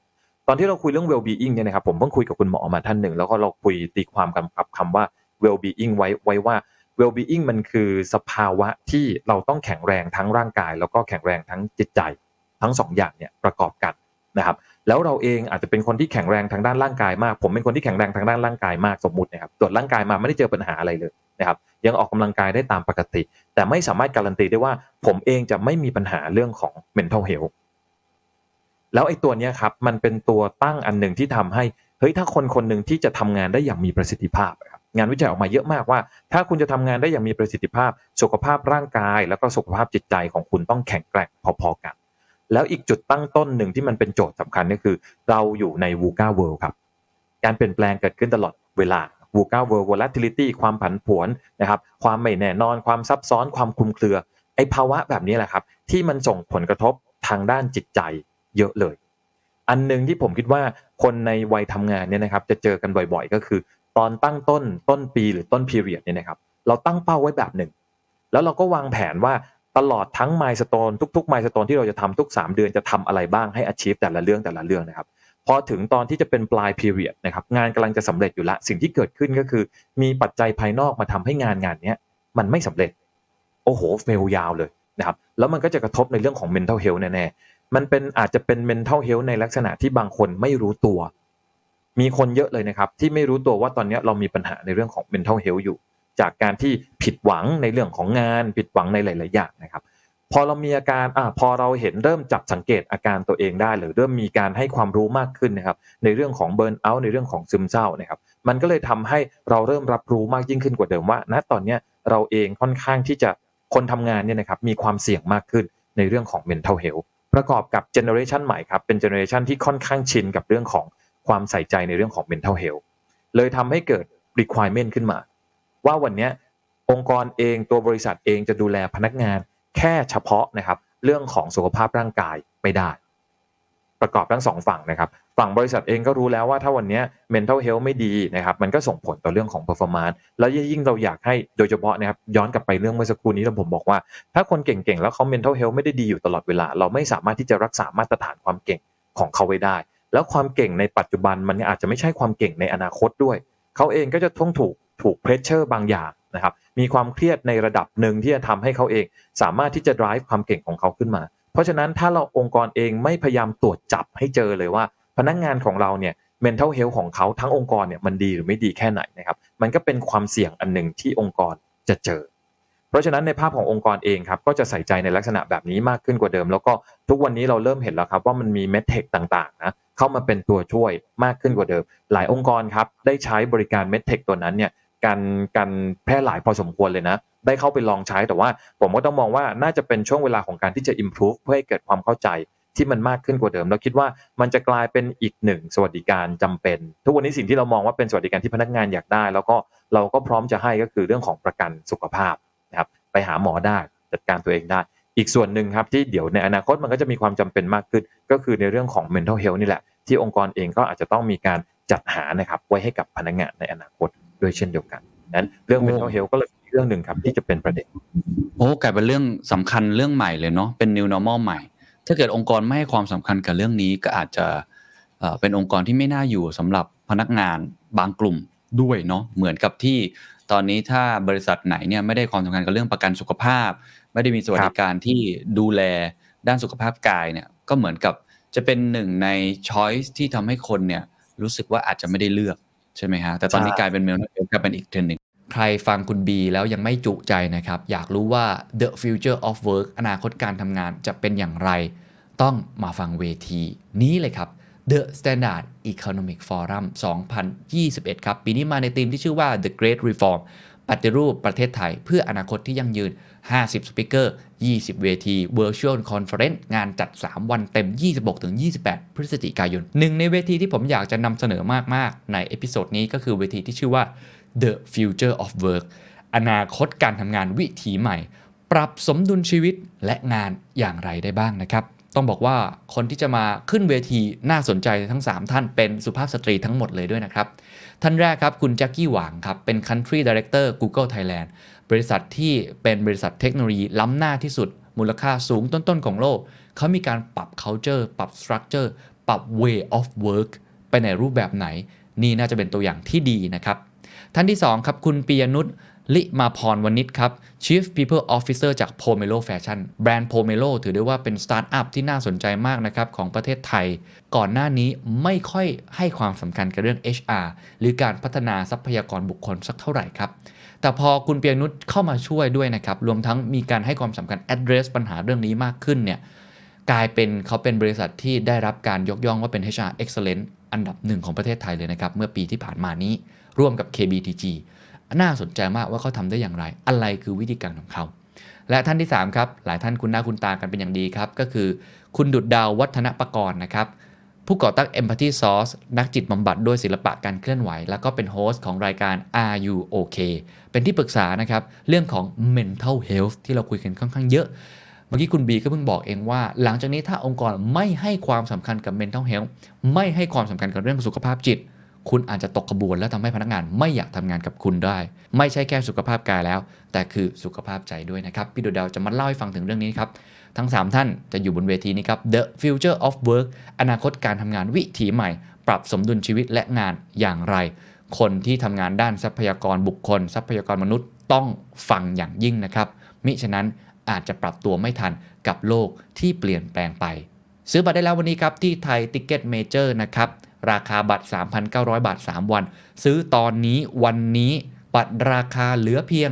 ตอนที่เราคุยเรื่อง well being เนี่ยนะครับผมเพิ่งคุยกับคุณหมอมาท่านหนึ่ง แล้วก็เราคุยตีความกันกับคำว่า well being ไว้ไว้ว่า well being มันคือสภาวะที่เราต้องแข็งแรงทั้งร่างกาย แล้วก็แข็งแรงทั้งจิตใจ ทั้งสองอย่างเนี่ยประกอบกันนะครับแล้วเราเองอาจจะเป็นคนที่แข็งแรงทางด้านร่างกายมาก ผมเป็นคนที่แข็งแรงทางด้านร่างกายมากสมมตินะครับตรวจร่างกายมาไม่ได้เจอปัญหาอะไรเลยนะครับยังออกกำลังกายได้ตามปกติ แต่ไม่สามารถการันตีได้ว่า ผมเองจะไม่มีปัญหาเรื่องของ mental health แล้วไอ้ตัวเนี้ยครับมันเป็นตัวตั้งอันหนึ่งที่ทำให้เฮ้ยถ้าคนคนหนึ่งที่จะทำงานได้อย่างมีประสิทธิภาพ งานวิจัยออกมาเยอะมากว่า ถ้าคุณจะทำงานได้อย่างมีประสิทธิภาพ สุขภาพร่างกาย แล้วก็สุขภาพจิตใจของคุณต้องแข็งแกร่งพอๆกัน แล้วอีกจุดตั้งต้นหนึ่งที่มันเป็นโจทย์สำคัญก็คือ เราอยู่ใน VUCA World ครับการเปลี่ยนแปลงเกิดขึ้นตลอดเวลา VUCA World Volatility ความผันผวนนะครับความไม่แน่นอนความซับซ้อนความคลุมเครือไอ้ภาวะแบบนี้แหละครับ ที่มันส่งผลกระทบทางด้านจิตใจเยอะเลย อันหนึ่งที่ผมคิดว่าคนในวัยทำงานเนี่ยนะครับจะเจอกันบ่อยๆ ก็คือ ตอนตั้งต้นต้นปีหรือต้นพีเรียดเนี่ยนะครับ เราตั้งเป้าไว้แบบหนึ่ง แล้วเราก็วางแผนว่าตลอดทั้งไมล์สโตนทุกๆไมล์สโตนที่เราจะทำทุก 3 เดือนจะทำอะไรบ้างให้ achieve แต่ละเรื่องแต่ละเรื่องนะครับพอถึงตอนที่จะเป็นปลายพีเรียดนะครับงานกำลังจะสำเร็จอยู่ละสิ่งที่เกิดขึ้นก็คือ มีปัจจัยภายนอกมาทำให้งานงานเนี้ยมันไม่สำเร็จ โอ้โหเฟลยาวเลยนะครับแล้วมันก็จะกระทบในเรื่องของ mental health แน่ๆมันเป็นอาจจะเป็น mental health ในลักษณะที่บางคนไม่รู้ตัว มีคนเยอะเลยนะครับ ที่ไม่รู้ตัวว่าตอนนี้เรามีปัญหาในเรื่องของ mental health อยู่ จากการที่ผิดหวังในเรื่องของงาน ผิดหวังในหลาย ๆ อย่างนะครับ พอเรามีอาการอ่าพอเราเห็นเริ่มจับสังเกตอาการตัวเองได้ หรือเริ่มมีการให้ความรู้มากขึ้นนะครับ ในเรื่องของเบิร์นเอาท์ในเรื่องของซึมเศร้านะครับ มันก็เลยทำให้เราเริ่มรับรู้มากยิ่งขึ้นกว่าเดิมว่า ณตอนนี้เราเองค่อนข้างที่จะคนทำงานเนี่ยนะครับมีความเสี่ยงมากขึ้นในเรื่องของ mental health ประกอบกับเจเนอเรชันใหม่ครับเป็นเจเนอเรชันที่ค่อนข้างชินกับเรื่องของ ความใส่ใจในเรื่องของ mental health เลยทำให้เกิด requirement ขึ้นมา ว่าวันนี้องค์กรเองตัวบริษัทเองจะดูแลพนักงานแค่เฉพาะนะครับ เรื่องของสุขภาพร่างกายไม่ได้ ประกอบทั้งสองฝั่งนะครับ ฝั่งบริษัทเองก็รู้แล้วว่าถ้าวันนี้ mental health ไม่ดีนะครับ มันก็ส่งผลต่อเรื่องของ performance แล้วยิ่งเราอยากให้โดยเฉพาะนะครับ ย้อนกลับไปเรื่องเมื่อสักครู่นี้ที่ผมบอกว่า ถ้าคนเก่งๆ แล้วเขา mental health ไม่ได้ดีอยู่ตลอดเวลา เราไม่สามารถที่จะรักษามาตรฐานความเก่งของเขาไว้ได้ แล้วความเก่งในปัจจุบันมันอาจจะไม่ใช่ความเก่งในอนาคตด้วย เขาเองก็จะต้องถูกถูกเพรสเชอร์บางอย่างนะครับ มีความเครียดในระดับหนึ่งที่จะทำให้เขาเอง สามารถที่จะ drive ความเก่งของเขาขึ้นมา เพราะฉะนั้นถ้าเราองค์กรเองไม่พยายามตรวจจับให้เจอเลยว่า พนักงานของเราเนี่ย mental health ของเขาทั้งองค์กรเนี่ยมันดีหรือไม่ดีแค่ไหนนะครับ มันก็เป็นความเสี่ยงอันหนึ่งที่องค์กรจะเจอ เพราะฉะนั้นในภาพขององค์กรเองครับก็จะใส่ใจในลักษณะแบบนี้มากขึ้นกว่าเดิม แล้วก็ทุกวันนี้เราเริ่มเห็นแล้วครับว่ามันมีเมดเทคต่างๆนะ เข้ามาเป็นตัวช่วยมากขึ้นกว่าเดิม หลายองค์กรครับได้ใช้บริการเมดเทคตัวนั้นเนี่ยการการแพร่หลายพอสมควรเลยนะ ได้เข้าไปลองใช้แต่ว่า ผมก็ต้องมองว่าน่าจะเป็นช่วงเวลาของการที่จะ improve เพื่อให้เกิดความเข้าใจที่มันมากขึ้นกว่าเดิม เราคิดว่ามันจะกลายเป็นอีกหนึ่งสวัสดิการจำเป็น ทุกวันนี้สิ่งที่เรามองว่าเป็นสวัสดิการที่พนักงานอยากได้ แล้วก็เราก็พร้อมจะให้ก็คือเรื่องของประกันสุขภาพนะครับไปหาหมอได้จัดการตัวเองได้ อีกส่วนหนึ่งครับที่เดี๋ยวในอนาคตมันก็จะมีความจำเป็นมากขึ้น ก็คือในเรื่องของ mental health นี่แหละ ที่องค์กรเองก็อาจจะต้องมีการจัดหานะครับไว้ให้กับพนักงานในอนาคตด้วยเช่นเดียวกันนั้นเรื่องโอ้ mental health ก็เลยเป็นเรื่องหนึ่งครับที่จะเป็นประเด็นโอ้กลายเป็นเรื่องสำคัญเรื่องใหม่เลยเนาะเป็น new normal ใหม่ ถ้าเกิดองค์กรไม่ให้ความสำคัญกับเรื่องนี้ก็อาจจะเอ่อเป็นองค์กรที่ไม่น่าอยู่สำหรับพนักงานบางกลุ่มด้วยเนาะเหมือนกับที่ตอนนี้ถ้าบริษัทไหนเนี่ยไม่ได้ความสำคัญกับเรื่องประกันสุขภาพ ไม่ได้มีสวัสดิการที่ดูแลด้านสุขภาพกายเนี่ยก็เหมือนกับจะเป็นหนึ่งใน choice ที่ทำให้คนเนี่ยรู้สึกว่าอาจจะไม่ได้เลือกใช่ไหมฮะแต่ตอนนี้ใช่กลายเป็นเมลกลายเป็นอีกเทรนด์หนึ่งใครฟังคุณบีแล้วยังไม่จุใจนะครับ อยากรู้ว่า the future of work อนาคตการทำงานจะเป็นอย่างไร ต้องมาฟังเวทีนี้เลยครับ The Standard Economic Forum 2021 ครับ ปีนี้มาในธีมที่ชื่อว่า The Great Reform ปฏิรูปประเทศไทยเพื่ออนาคตที่ยั่งยืน 50 สปิเกอร์ 20 เวที Virtual Conference งานจัด 3 วันเต็ม 26-28 พฤศจิกายน หนึ่งในเวทีที่ผมอยากจะนำเสนอมาก ๆ ใน episode นี้ก็คือเวทีที่ชื่อว่า The Future of Work อนาคตการทำงานวิถีใหม่ ปรับสมดุลชีวิตและงานอย่างไรได้บ้างนะครับต้องบอกว่าคนที่จะมาขึ้นเวทีน่าสนใจทั้ง 3 ท่านเป็นสุภาพสตรีทั้งหมดเลยด้วยนะครับ ท่านแรกครับ คุณแจ็คกี้หวางครับ เป็น Country Director Google Thailand บริษัทที่เป็นบริษัทเทคโนโลยีล้ำหน้าที่สุด มูลค่าสูงต้นๆของโลก เขามีการปรับ culture ปรับ structure ปรับ way of work ไปในรูปแบบไหน นี่น่าจะเป็นตัวอย่างที่ดีนะครับ ท่านที่ 2 ครับ คุณปียนุชลิมาพรวณิชครับ Chief People Officer จาก Pomelo Fashion แบรนด์ Pomelo ถือได้ว่าเป็นสตาร์ทอัพที่น่าสนใจมากนะครับ ของประเทศไทย ก่อนหน้านี้ไม่ค่อยให้ความสำคัญกับเรื่อง HR หรือการพัฒนาทรัพยากรบุคคลสักเท่าไหร่ครับ แต่พอคุณเปียนุชเข้ามาช่วยด้วยนะครับ รวมทั้งมีการให้ความสำคัญ address ปัญหาเรื่องนี้มากขึ้นเนี่ยกลายเป็นเขาเป็นบริษัทที่ได้รับการยกย่องว่าเป็น HR Excellent อันดับหนึ่งของประเทศไทยเลยนะครับ เมื่อปีที่ผ่านมานี้ร่วมกับ KBTG น่าสนใจมากว่าเขาทำได้อย่างไร อะไรคือวิธีการของเขา และท่านที่ 3 ครับ หลายท่านคุณหน้าคุณตากันเป็นอย่างดีครับ ก็คือ คุณดุดดาววัฒนประกรณ์นะครับ ผู้ก่อตั้ง Empathy Source นักจิตบำบัดด้วยศิลปะการเคลื่อนไหว แล้วก็เป็นโฮสต์ของรายการ Are You OK เป็นที่ปรึกษานะครับ เรื่องของ mental health ที่เราคุยกันค่อนข้างเยอะ เมื่อกี้คุณบีก็เพิ่งบอกเองว่า หลังจากนี้ถ้าองค์กรไม่ให้ความสำคัญกับ mental health ไม่ให้ความสำคัญกับเรื่องสุขภาพจิต คุณอาจจะตกขบวนและทำให้พนักงานไม่อยากทำงานกับคุณได้ ไม่ใช่แค่สุขภาพกายแล้ว แต่คือสุขภาพใจด้วยนะครับพี่ดูดาวจะมาเล่าให้ฟังถึงเรื่องนี้ครับ ทั้ง 3 ท่านจะอยู่บนเวทีนี้ครับ The Future of Work อนาคตการทำงานวิถีใหม่ ปรับสมดุลชีวิตและงานอย่างไร คนที่ทำงานด้านทรัพยากรบุคคล ทรัพยากรมนุษย์ต้องฟังอย่างยิ่งนะครับ มิฉะนั้นอาจจะปรับตัวไม่ทันกับโลกที่เปลี่ยนแปลงไป ซื้อบัตรได้แล้ววันนี้ครับที่ Thai Ticket Major นะครับราคาบัตร 3,900 บาท 3 วัน ซื้อตอนนี้วันนี้บัตรราคาเหลือเพียง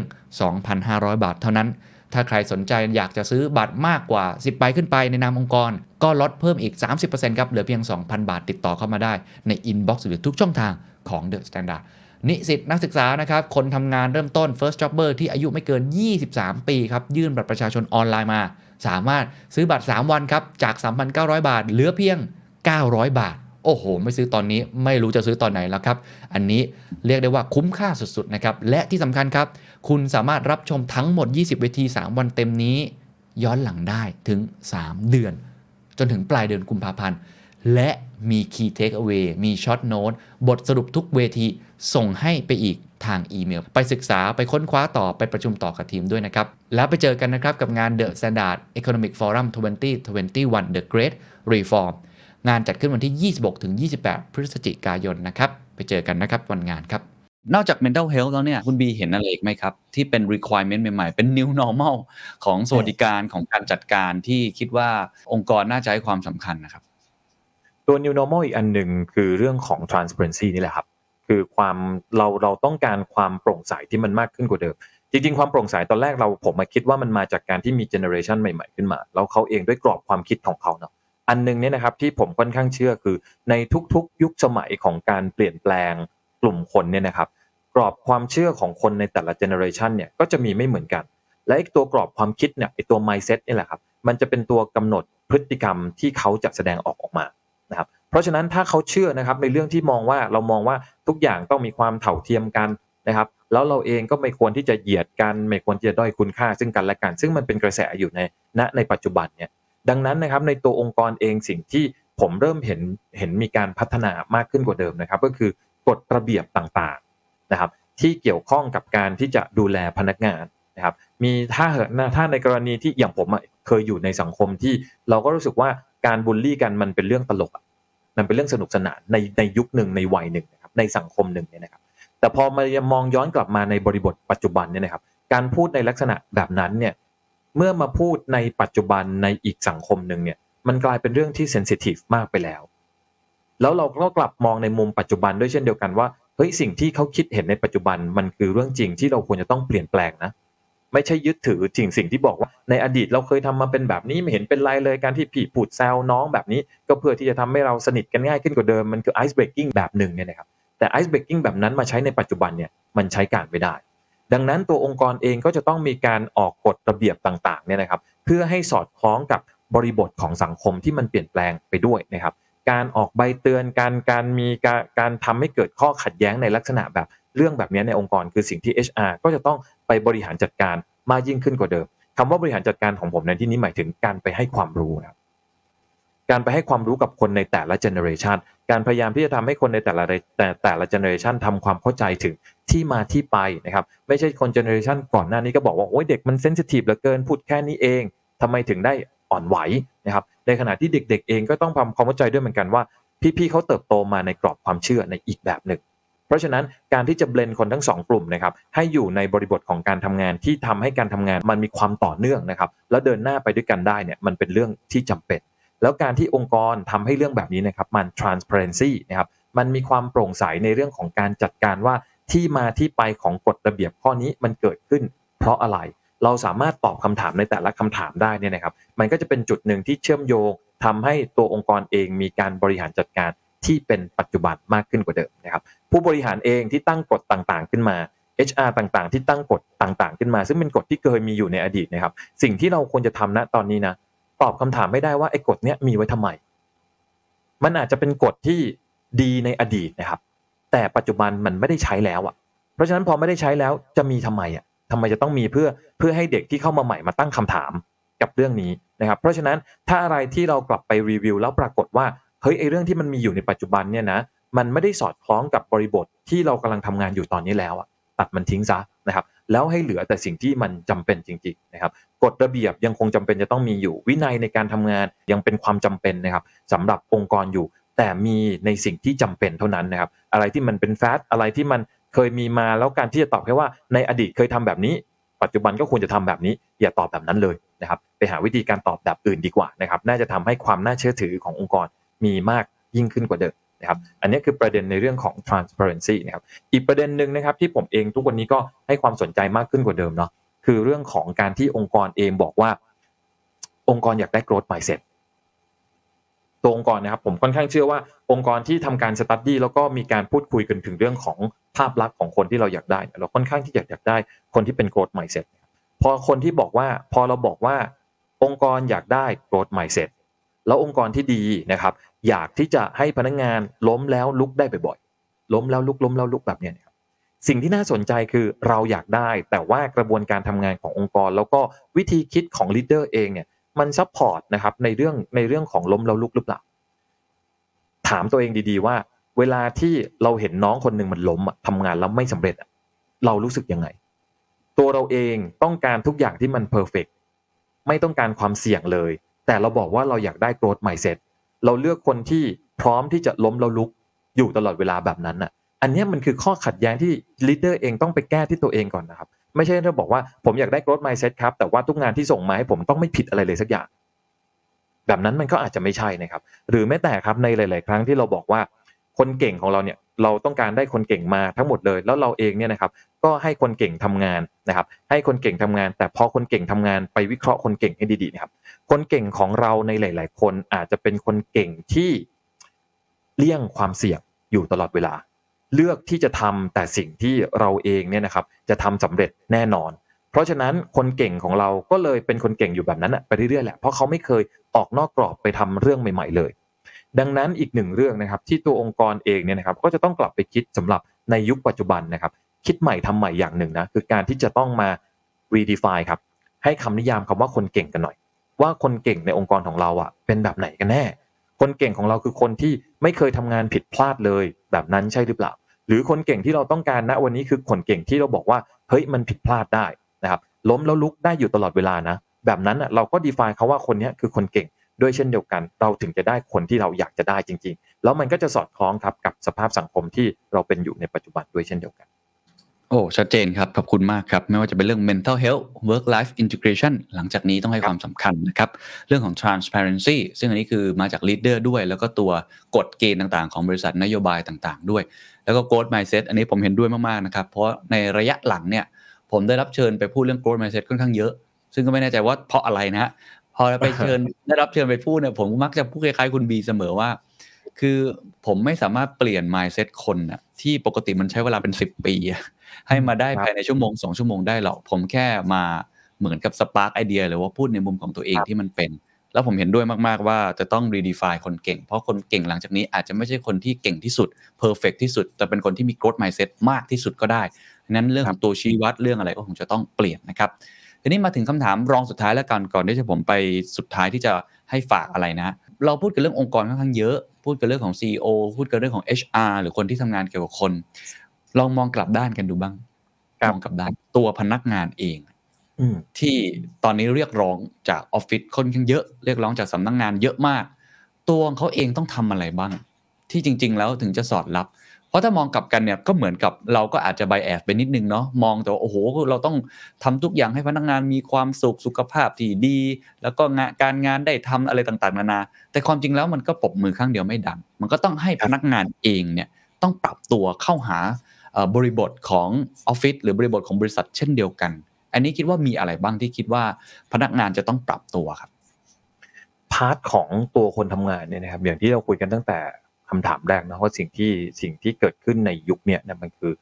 2,500 บาทเท่านั้น ถ้าใครสนใจอยากจะซื้อบัตรมากกว่า 10ใบขึ้นไปในนามองค์กร ก็ลดเพิ่มอีก 30%ครับเหลือเพียง 2,000 บาทติดต่อเข้ามาได้ใน inbox หรือทุกช่องทางของ The Standard นิสิตนักศึกษานะครับคนทำงานเริ่มต้น first jobber ที่อายุไม่เกิน 23 ปีครับยื่นบัตรประชาชนออนไลน์มา สามารถซื้อบัตร 3 วันครับจาก 3,900 บาท เหลือเพียง 900 บาท โอ้โห ไม่ซื้อตอนนี้ไม่รู้จะซื้อตอนไหนแล้วครับ อันนี้เรียกได้ว่าคุ้มค่าสุดๆนะครับและที่สำคัญครับ คุณสามารถรับชมทั้งหมด 20 เวที 3 วันเต็มนี้ ย้อนหลังได้ถึง 3 เดือน จนถึงปลายเดือนกุมภาพันธ์ และมี Key Takeaway มี Short Note บทสรุปทุกเวทีส่งให้ไปอีกทางอีเมล ไปศึกษาไปค้นคว้าต่อไปประชุมต่อกับทีมด้วยนะครับ แล้วไปเจอกันนะครับกับงาน The Standard Economic Forum 2021 The Great Reform งานจัดขึ้นวันที่ 26-28 พฤศจิกายนนะครับ ไปเจอกันนะครับวันงานครับ นอกจาก mental health แล้วเนี่ยคุณบีเห็นอะไรอีกไหมครับ ที่เป็น requirement ใหม่ๆ เป็น new normal ของสวัสดิการของการจัดการที่คิดว่าองค์กรน่าจะให้ความสำคัญนะครับ ตัว new normal อีกอันหนึ่งคือเรื่องของ transparency นี่แหละครับ คือความเราเราต้องการความโปร่งใสที่มันมากขึ้นกว่าเดิม จริง ๆ ความโปร่งใสตอนแรกเราผมมาคิดว่ามันมาจากการที่มี generation ใหม่ๆขึ้นมาแล้วเขาเองด้วยกรอบความคิดของเขาเนาะอันหนึงเนี่ยนะครับที่ผมค่อนข้างเชื่อคือในทุกๆ ยุคสมัยของการเปลี่ยนแปลง กลุ่มคนเนี่ยนะครับกรอบความเชื่อของคนในแต่ละเจเนอเรชันเนี่ยก็จะมีไม่เหมือนกัน และไอ้ตัวกรอบความคิดเนี่ยไอ้ตัว mindset นี่แหละครับมันจะเป็นตัวกำหนดพฤติกรรมที่เขาจะแสดงออกออกมานะครับเพราะฉะนั้นถ้าเขาเชื่อนะครับในเรื่องที่มองว่าเรามองว่าทุกอย่างต้องมีความเท่าเทียมกันนะครับแล้วเราเองก็ไม่ควรที่จะเหยียดกันไม่ควรที่จะด้อยคุณค่า ซึ่งกันและกัน ซึ่งมันเป็นกระแสอยู่ในณในปัจจุบันเนี่ยดังนั้นนะครับในตัวองค์กรเองสิ่งที่ผมเริ่มเห็นเห็นมีการพัฒนามากขึ้นกว่าเดิมนะครับ ก็คือ กฎระเบียบต่างๆนะครับ ที่เกี่ยวข้องกับการที่จะดูแลพนักงานนะครับ มีถ้าเหอะถ้าในกรณีที่อย่างผมเคยอยู่ในสังคมที่เราก็รู้สึกว่าการบูลลี่กันมันเป็นเรื่องตลกอะมันเป็นเรื่องสนุกสนานในในยุคหนึ่งในวัยหนึ่งนะครับในสังคมหนึ่งเนี่ยนะครับ แต่พอมามองย้อนกลับมาในบริบทปัจจุบันเนี่ยนะครับ การพูดในลักษณะแบบนั้นเนี่ยเมื่อมาพูดในปัจจุบันในอีกสังคมหนึ่งเนี่ยมันกลายเป็นเรื่องที่เซนซิทีฟมากไปแล้ว แล้วเราก็กลับมองในมุมปัจจุบันด้วยเช่นเดียวกันว่าเฮ้ยสิ่งที่เขาคิดเห็นในปัจจุบันมันคือเรื่องจริงที่เราควรจะต้องเปลี่ยนแปลงนะไม่ใช่ยึดถือสิ่งสิ่งที่บอกว่า ในอดีตเราเคยทำมาเป็นแบบนี้ไม่เห็นเป็นไรเลยการที่พี่พูดแซวน้องแบบนี้ ก็เพื่อที่จะทำให้เราสนิทกันง่ายขึ้นกว่าเดิมมันคือไอซ์เบรกกิ้งแบบหนึ่งเนี่ยนะครับแต่ไอซ์เบรกกิ้งแบบนั้นมาใช้ในปัจจุบันเนี่ยมันใช้การไม่ได้ ดังนั้นตัวองค์กรเองก็จะต้องมีการออกกฎระเบียบต่างๆเนี่ยนะครับเพื่อให้สอดคล้องกับบริบทของสังคมที่มันเปลี่ยนแปลงไปด้วยนะครับ การออกใบเตือนการการมีการการทำให้เกิดข้อขัดแย้งในลักษณะแบบเรื่องแบบนี้ในองค์กรคือสิ่งที่ HR ก็จะต้องไปบริหารจัดการมากยิ่งขึ้นกว่าเดิมคำว่าบริหารจัดการของผมในที่นี้หมายถึงการไปให้ความรู้นะครับการไปให้ความรู้กับคนในแต่ละ generation การพยายามที่จะทำให้คนในแต่ละแต่แต่ละ generation ทำความเข้าใจถึงที่มาที่ไปนะครับ ไม่ใช่คน generation ก่อนหน้านี้ก็บอกว่าโอ้ยเด็กมัน sensitive เหลือเกินพูดแค่นี้เองทำไมถึงได้ อ่อนไหวนะครับในขณะที่เด็ก ๆ เองก็ต้องทำความเข้าใจด้วยเหมือนกันว่า พี่ๆเขาเติบโตมาในกรอบความเชื่อในอีกแบบหนึ่ง เพราะฉะนั้นการที่จะ blend คนทั้งสองกลุ่มนะครับให้อยู่ในบริบทของการทำงานที่ทำให้การทำงานมันมีความต่อเนื่องนะครับแล้วเดินหน้าไปด้วยกันได้เนี่ยมันเป็นเรื่องที่จำเป็น แล้วการที่องค์กรทำให้เรื่องแบบนี้นะครับมัน transparency นะครับมันมีความโปร่งใสในเรื่องของการจัดการว่าที่มาที่ไปของกฎระเบียบข้อนี้มันเกิดขึ้น เพราะอะไร เราสามารถตอบคำถามในแต่ละคำถามได้เนี่ยนะครับ มันก็จะเป็นจุดหนึ่งที่เชื่อมโยงทำให้ตัวองค์กรเองมีการบริหารจัดการที่เป็นปัจจุบันมากขึ้นกว่าเดิมนะครับ ผู้บริหารเองที่ตั้งกฎต่างๆ ขึ้นมา HR ต่างๆ ที่ตั้งกฎต่างๆ ขึ้นมา ซึ่งเป็นกฎที่เคยมีอยู่ในอดีตนะครับ สิ่งที่เราควรจะทำณตอนนี้นะตอบคำถามไม่ได้ว่าไอ้กฎเนี้ยมีไว้ทำไม มันอาจจะเป็นกฎที่ดีในอดีตนะครับ แต่ปัจจุบันมันไม่ได้ใช้แล้วอะ เพราะฉะนั้นพอไม่ได้ใช้แล้วจะมีทำไมอะ ทำไมจะต้องมีเพื่อเพื่อให้เด็กที่เข้ามาใหม่มาตั้งคำถามกับเรื่องนี้นะครับ เพราะฉะนั้นถ้าอะไรที่เรากลับไปรีวิวแล้วปรากฏว่าเฮ้ยไอเรื่องที่มันมีอยู่ในปัจจุบันเนี่ยนะมันไม่ได้สอดคล้องกับบริบทที่เรากำลังทำงานอยู่ตอนนี้แล้วอะตัดมันทิ้งซะนะครับแล้วให้เหลือแต่สิ่งที่มันจำเป็นจริงๆนะครับกฎระเบียบยังคงจำเป็นจะต้องมีอยู่วินัยในการทำงานยังเป็นความจำเป็นนะครับสำหรับองค์กรอยู่ แต่มีในสิ่งที่จำเป็นเท่านั้นนะครับอะไรที่มันเป็นแฟตอะไรที่มัน เคยมีมาแล้วการที่จะตอบแค่ว่าในอดีตเคยทำแบบนี้ ปัจจุบันก็ควรจะทำแบบนี้ อย่าตอบแบบนั้นเลยนะครับไปหาวิธีการตอบแบบอื่นดีกว่านะครับน่าจะทำให้ความน่าเชื่อถือขององค์กรมีมากยิ่งขึ้นกว่าเดิมนะครับอันนี้คือประเด็นในเรื่องของ transparency นะครับอีกประเด็นหนึ่งนะครับที่ผมเองทุกวันนี้ก็ให้ความสนใจมากขึ้นกว่าเดิมเนาะคือเรื่องของการที่องค์กรเองบอกว่า องค์กรอยากได้ growth mindset ตัวองค์กรนะครับผมค่อนข้างเชื่อว่าองค์กรที่ทำการสตัดดี้แล้วก็มีการพูดคุยกันถึงเรื่องของภาพลักษณ์ของคนที่เราอยากได้ เราค่อนข้างที่อยากอยากได้คนที่เป็น growth mindset พอคนที่บอกว่าพอเราบอกว่าองค์กรอยากได้ growth mindset แล้วองค์กรที่ดีนะครับอยากที่จะให้พนักงานล้มแล้วลุกได้บ่อยๆล้มแล้วลุกล้มแล้วลุกแบบนี้นะครับสิ่งที่น่าสนใจคือเราอยากได้ แต่ว่ากระบวนการทำงานขององค์กร แล้วก็วิธีคิดของ leader เองเนี่ย มัน support นะครับในเรื่องในเรื่องของล้มแล้วลุกหรือเปล่าถามตัวเองดีๆว่า เวลาที่เราเห็นน้องคนหนึ่งมันล้มอะทำงานแล้วไม่สำเร็จเรารู้สึกยังไง ตัวเราเองต้องการทุกอย่างที่มัน perfectไม่ต้องการความเสี่ยงเลย แต่เราบอกว่าเราอยากได้ growth mindset เราเลือกคนที่พร้อมที่จะล้มแล้วลุกอยู่ตลอดเวลาแบบนั้นอะ อันนี้มันคือข้อขัดแย้งที่ลีดเดอร์เองต้องไปแก้ที่ตัวเองก่อนนะครับ ไม่ใช่เราบอกว่าผมอยากได้ growth mindset ครับ แต่ว่าทุกงานที่ส่งมาให้ผมต้องไม่ผิดอะไรเลยสักอย่าง แบบนั้นมันก็อาจจะไม่ใช่นะครับ หรือแม้แต่ครับในหลาย ๆ ครั้งที่เราบอกว่า คนเก่งของเราเนี่ยเราต้องการได้คนเก่งมาทั้งหมดเลย แล้วเราเองเนี่ยนะครับ ก็ให้คนเก่งทำงานนะครับ ให้คนเก่งทำงาน แต่พอคนเก่งทำงานไปวิเคราะห์คนเก่งให้ดีๆนะครับ คนเก่งของเราในหลาย ๆ คนอาจจะเป็นคนเก่งที่เลี่ยงความเสี่ยงอยู่ตลอดเวลา เลือกที่จะทำแต่สิ่งที่เราเองเนี่ยนะครับจะทำสำเร็จแน่นอน เพราะฉะนั้นคนเก่งของเราก็เลยเป็นคนเก่งอยู่แบบนั้นไปเรื่อยๆแหละเพราะเขาไม่เคยออกนอกกรอบไปทำเรื่องใหม่ ๆ เลย ดังนั้นอีกหนึ่งเรื่องนะครับที่ตัวองค์กรเองเนี่ยนะครับก็จะต้องกลับไปคิดสำหรับในยุคปัจจุบันนะครับ คิดใหม่ทำใหม่อย่างหนึ่งนะคือการที่จะต้องมา redefine ครับให้คำนิยามคำว่าคนเก่งกันหน่อย ว่าคนเก่งในองค์กรของเราอะเป็นแบบไหนกันแน่ คนเก่งของเราคือคนที่ไม่เคยทำงานผิดพลาดเลย แบบนั้นใช่หรือเปล่า รือคนเก่งที่เราต้องการณวันนี้คือคนเก่งที่เราบอกว่าเฮ้ยมันผิดพลาดได้นะครับล้มแล้วลุกได้อยู่ตลอดเวลานะ แบบนั้นอะเราก็ define เขาว่าคนนี้คือคนเก่งด้วยเช่นเดียวกัน เราถึงจะได้คนที่เราอยากจะได้จริง ๆ แล้วมันก็จะสอดคล้องครับกับสภาพสังคมที่เราเป็นอยู่ในปัจจุบันด้วยเช่นเดียวกัน โอ้ชัดเจนครับ ขอบคุณมากครับ ไม่ว่าจะเป็นเรื่อง mental health work life integration หลังจากนี้ต้องให้ความสำคัญนะครับ เรื่องของ transparency ซึ่งอันนี้คือมาจาก leader ด้วย แล้วก็ตัวกฎเกณฑ์ต่างๆ ของบริษัทนโยบายต่างๆ ด้วย แล้วก็ growth mindset อันนี้ผมเห็นด้วยมากๆนะครับ เพราะในระยะหลังเนี่ย ผมได้รับเชิญไปพูดเรื่อง growth mindset ค่อนข้างเยอะ ซึ่งก็ไม่แน่ใจว่าเพราะอะไรนะฮะพอไปเชิญได้รับเชิญไปพูดเนี่ยผมมักจะพูดคล้ายๆคุณบีเสมอว่า คือผมไม่สามารถเปลี่ยน mindset คนน่ะที่ปกติมันใช้เวลาเป็น10ปีอะให้มาได้ครับภายในชั่วโมงสองชั่วโมงได้หรอก ผมแค่มาเหมือนกับสปาร์กไอเดียหรือว่าพูดในมุมของตัวเองครับที่มันเป็น แล้วผมเห็นด้วยมาก ๆ ว่าจะต้อง redefine คนเก่ง เพราะคนเก่งหลังจากนี้อาจจะไม่ใช่คนที่เก่งที่สุด perfect ที่สุด แต่เป็นคนที่มี growth mindset มากที่สุดก็ได้ดังนั้นเรื่องของตัวชี้วัดเรื่องอะไรก็คงจะต้องเปลี่ยนนะครับทีนี้มาถึงคำถามรองสุดท้ายแล้วกันก่อนที่จะผมไปสุดท้ายที่จะให้ฝากอะไรนะ เราพูดกันเรื่ององค์กรค่อนข้างเยอะ พูดกันเรื่องของ CEO พูดกันเรื่องของ HR หรือคนที่ทำงานเกี่ยวกับคน ลองมองกลับด้านกันดูบ้างครับมองกลับด้านตัวพนักงานเองอืมที่ตอนนี้เรียกร้องจากออฟฟิศค่อนข้างเยอะ เรียกร้องจากสำนักงานเยอะมาก ตัวของเขาเองต้องทำอะไรบ้าง ที่จริง ๆ แล้วถึงจะสอดรับ เพราะถ้ามองกลับกันเนี่ยก็เหมือนกับเราก็อาจจะไบแอสไปนิดนึงเนาะมองแต่ว่าโอ้โหเราต้องทำทุกอย่างให้พนักงานมีความสุขสุขภาพที่ดี แล้วก็งานการงานได้ทำอะไรต่างๆนานา แต่ความจริงแล้วมันก็ปรบมือข้างเดียวไม่ดัง มันก็ต้องให้พนักงานเองเนี่ยต้องปรับตัวเข้าหาบริบทของออฟฟิศหรือบริบทของบริษัทเช่นเดียวกัน อันนี้คิดว่ามีอะไรบ้างที่คิดว่าพนักงานจะต้องปรับตัวครับ part ของตัวคนทำงานเนี่ยนะครับอย่างที่เราคุยกันตั้งแต่ คำถามแรกนะว่าสิ่งที่สิ่งที่เกิดขึ้นในยุคเนี้ยนะมันคือ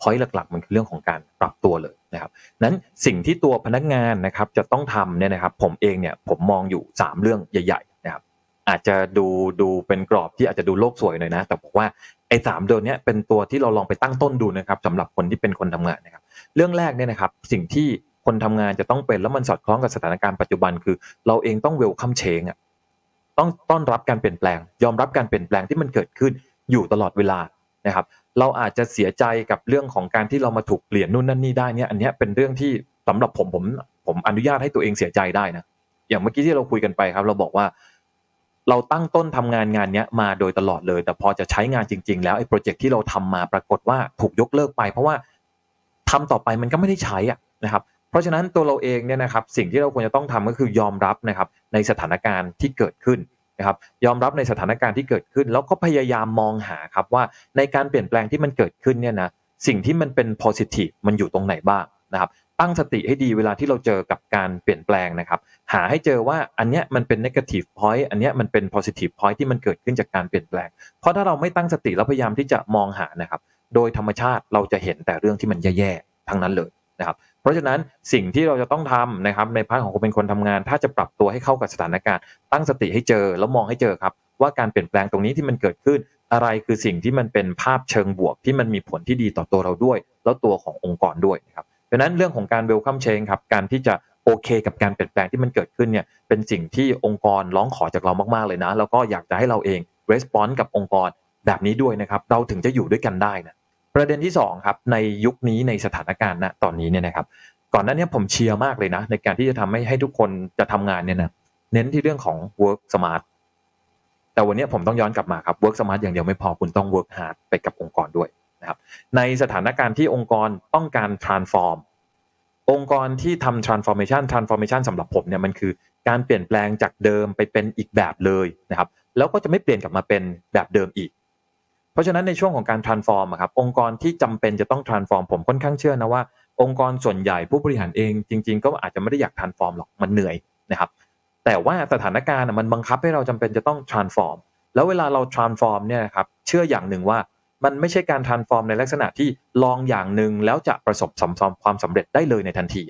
พอยต์หลักๆ มันคือเรื่องของการปรับตัวเลยนะครับนั้นสิ่งที่ตัวพนักงานนะครับจะต้องทำเนี่ยนะครับผมเองเนี่ยผมมองอยู่ 3 เรื่องใหญ่ๆนะครับอาจจะดูดูเป็นกรอบที่อาจจะดูโลกสวยหน่อยนะ แต่บอกว่าไอ้สามตัวเนี้ยเป็นตัวที่เราลองไปตั้งต้นดูนะครับสำหรับคนที่เป็นคนทำงานนะครับเรื่องแรกเนี่ยนะครับสิ่งที่คนทำงานจะต้องเป็นแล้วมันสอดคล้องกับสถานการณ์ปัจจุบันคือ เราเองต้องเวลคัมเชงอะ ต้องต้อนรับการเปลี่ยนแปลง ยอมรับการเปลี่ยนแปลงที่มันเกิดขึ้นอยู่ตลอดเวลานะครับ เราอาจจะเสียใจกับเรื่องของการที่เรามาถูกเปลี่ยนนู่นนั่นนี่ได้เนี่ยอันนี้เป็นเรื่องที่สำหรับผมผมผมอนุญาตให้ตัวเองเสียใจได้นะอย่างเมื่อกี้ที่เราคุยกันไปครับ เราบอกว่า เราตั้งต้นทำงานงานนี้มาโดยตลอดเลย แต่พอจะใช้งานจริง ๆ แล้วไอ้โปรเจกต์ที่เราทำมาปรากฏว่าถูกยกเลิกไป เพราะว่าทำต่อไปมันก็ไม่ได้ใช้อะนะครับ ราะฉะนั้นตัวเราเองเนี่ยนะครับสิ่งที่เราควรจะต้องทำก็คือยอมรับนะครับในสถานการณ์ที่เกิดขึ้นนะครับยอมรับในสถานการณ์ที่เกิดขึ้น แล้วก็พยายามมองหาครับว่าในการเปลี่ยนแปลงที่มันเกิดขึ้นเนี่ยนะสิ่งที่มันเป็น positive มันอยู่ตรงไหนบ้างนะครับตั้งสติให้ดีเวลาที่เราเจอกับการเปลี่ยนแปลงนะครับ หาให้เจอว่าอันเนี้ยมันเป็น negative point อันเนี้ยมันเป็น positive point ที่มันเกิดขึ้นจากการเปลี่ยนแปลง เพราะถ้าเราไม่ตั้งสติแล้วพยายามที่จะมองหานะครับ โดยธรรมชาติเราจะเห็นแต่เรื่องที่มันแย่ๆทั้งนั้นเลยนะครับ เพราะฉะนั้นสิ่งที่เราจะต้องทำนะครับใน part ของคนเป็นคนทำงาน ถ้าจะปรับตัวให้เข้ากับสถานการณ์ ตั้งสติให้เจอแล้วมองให้เจอครับ ว่าการเปลี่ยนแปลงตรงนี้ที่มันเกิดขึ้น อะไรคือสิ่งที่มันเป็นภาพเชิงบวก ที่มันมีผลที่ดีต่อตัวเราด้วย แล้วตัวขององค์กรด้วยนะครับดังนั้นเรื่องของการเวลคัมเชงครับการที่จะโอเคกับการเปลี่ยนแปลงที่มันเกิดขึ้นเนี่ยเป็นสิ่งที่องค์กรร้องขอจากเรามากๆเลยนะ แล้วก็อยากจะให้เราเองรีสปอนส์กับองค์กรแบบนี้ด้วยนะครับเราถึงจะอยู่ด้วยกันได้นะ ประเด็นที่สองครับในยุคนี้ในสถานการณ์ณตอนนี้เนี่ยนะครับ ก่อนหน้านี้ผมเชียร์มากเลยนะ ในการที่จะทำให้ให้ทุกคนจะทำงานเนี่ยนะเน้นที่เรื่องของ work smart แต่วันนี้ผมต้องย้อนกลับมาครับ work smart อย่างเดียวไม่พอคุณต้อง work hard ไปกับองค์กรด้วยนะครับในสถานการณ์ที่องค์กรต้องการ transform องค์กรที่ทำ transformation transformation สำหรับผมเนี่ยมันคือการเปลี่ยนแปลงจากเดิมไปเป็นอีกแบบเลยนะครับ แล้วก็จะไม่เปลี่ยนกลับมาเป็นแบบเดิมอีก เพราะฉะนั้นในช่วงของการ transform อะครับองค์กรที่จำเป็นจะต้อง transform ผมค่อนข้างเชื่อนะว่า องค์กรส่วนใหญ่ผู้บริหารเองจริง ๆ ก็อาจจะไม่ได้อยาก transform หรอกมันเหนื่อยนะครับแต่ว่าสถานการณ์มันบังคับให้เราจำเป็นจะต้อง transform แล้วเวลาเรา transform เนี่ยครับเชื่ออย่างหนึ่งว่ามันไม่ใช่การ transform ในลักษณะที่ลองอย่างหนึ่งแล้วจะประสบสำความสำเร็จได้เลยในทันที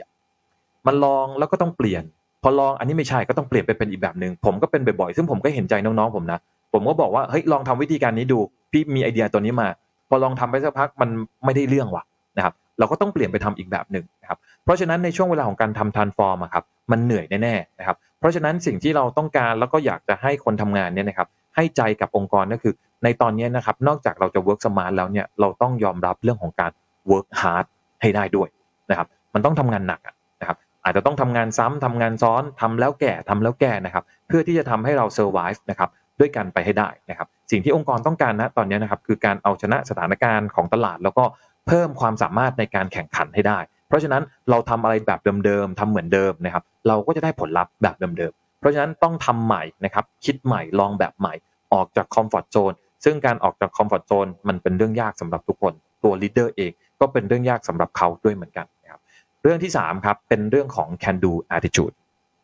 มันลองแล้วก็ต้องเปลี่ยน พอลองอันนี้ไม่ใช่ก็ต้องเปลี่ยนไปเป็นอีกแบบหนึ่งผมก็เป็นบ่อยๆซึ่งผมก็เห็นใจน้องๆผมนะผมก็บอกว่าเฮ้ยลองทำวิธีการนี้ดู พี่มีไอเดียตัวนี้มา พอลองทำไปสักพักมันไม่ได้เรื่องว่ะนะครับ เราก็ต้องเปลี่ยนไปทำอีกแบบหนึ่งนะครับ เพราะฉะนั้นในช่วงเวลาของการทำ transform อะครับมันเหนื่อยแน่ๆนะครับ เพราะฉะนั้นสิ่งที่เราต้องการแล้วก็อยากจะให้คนทำงานเนี่ยนะครับให้ใจกับองค์กรก็คือ ในตอนนี้นะครับนอกจากเราจะ work smart แล้วเนี่ยเราต้องยอมรับเรื่องของการ work hard ให้ได้ด้วยนะครับมันต้องทำงานหนักนะครับอาจจะต้องทำงานซ้ำทำงานซ้อนทำแล้วแก่ทำแล้วแก่นะครับ เพื่อที่จะทำให้เรา survive นะครับ ด้วยกันไปให้ได้นะครับสิ่งที่องค์กรต้องการนะตอนนี้นะครับคือการเอาชนะสถานการณ์ของตลาด แล้วก็เพิ่มความสามารถในการแข่งขันให้ได้ เพราะฉะนั้นเราทำอะไรแบบเดิมๆทำเหมือนเดิมนะครับเราก็จะได้ผลลัพธ์แบบเดิมๆเพราะฉะนั้นต้องทำใหม่นะครับคิดใหม่ลองแบบใหม่ออกจาก comfort zone ซึ่งการออกจาก comfort zone มันเป็นเรื่องยากสำหรับทุกคนตัว leader เองก็เป็นเรื่องยากสำหรับเขาด้วยเหมือนกันนะครับเรื่องที่3ครับเป็นเรื่องของ can do attitude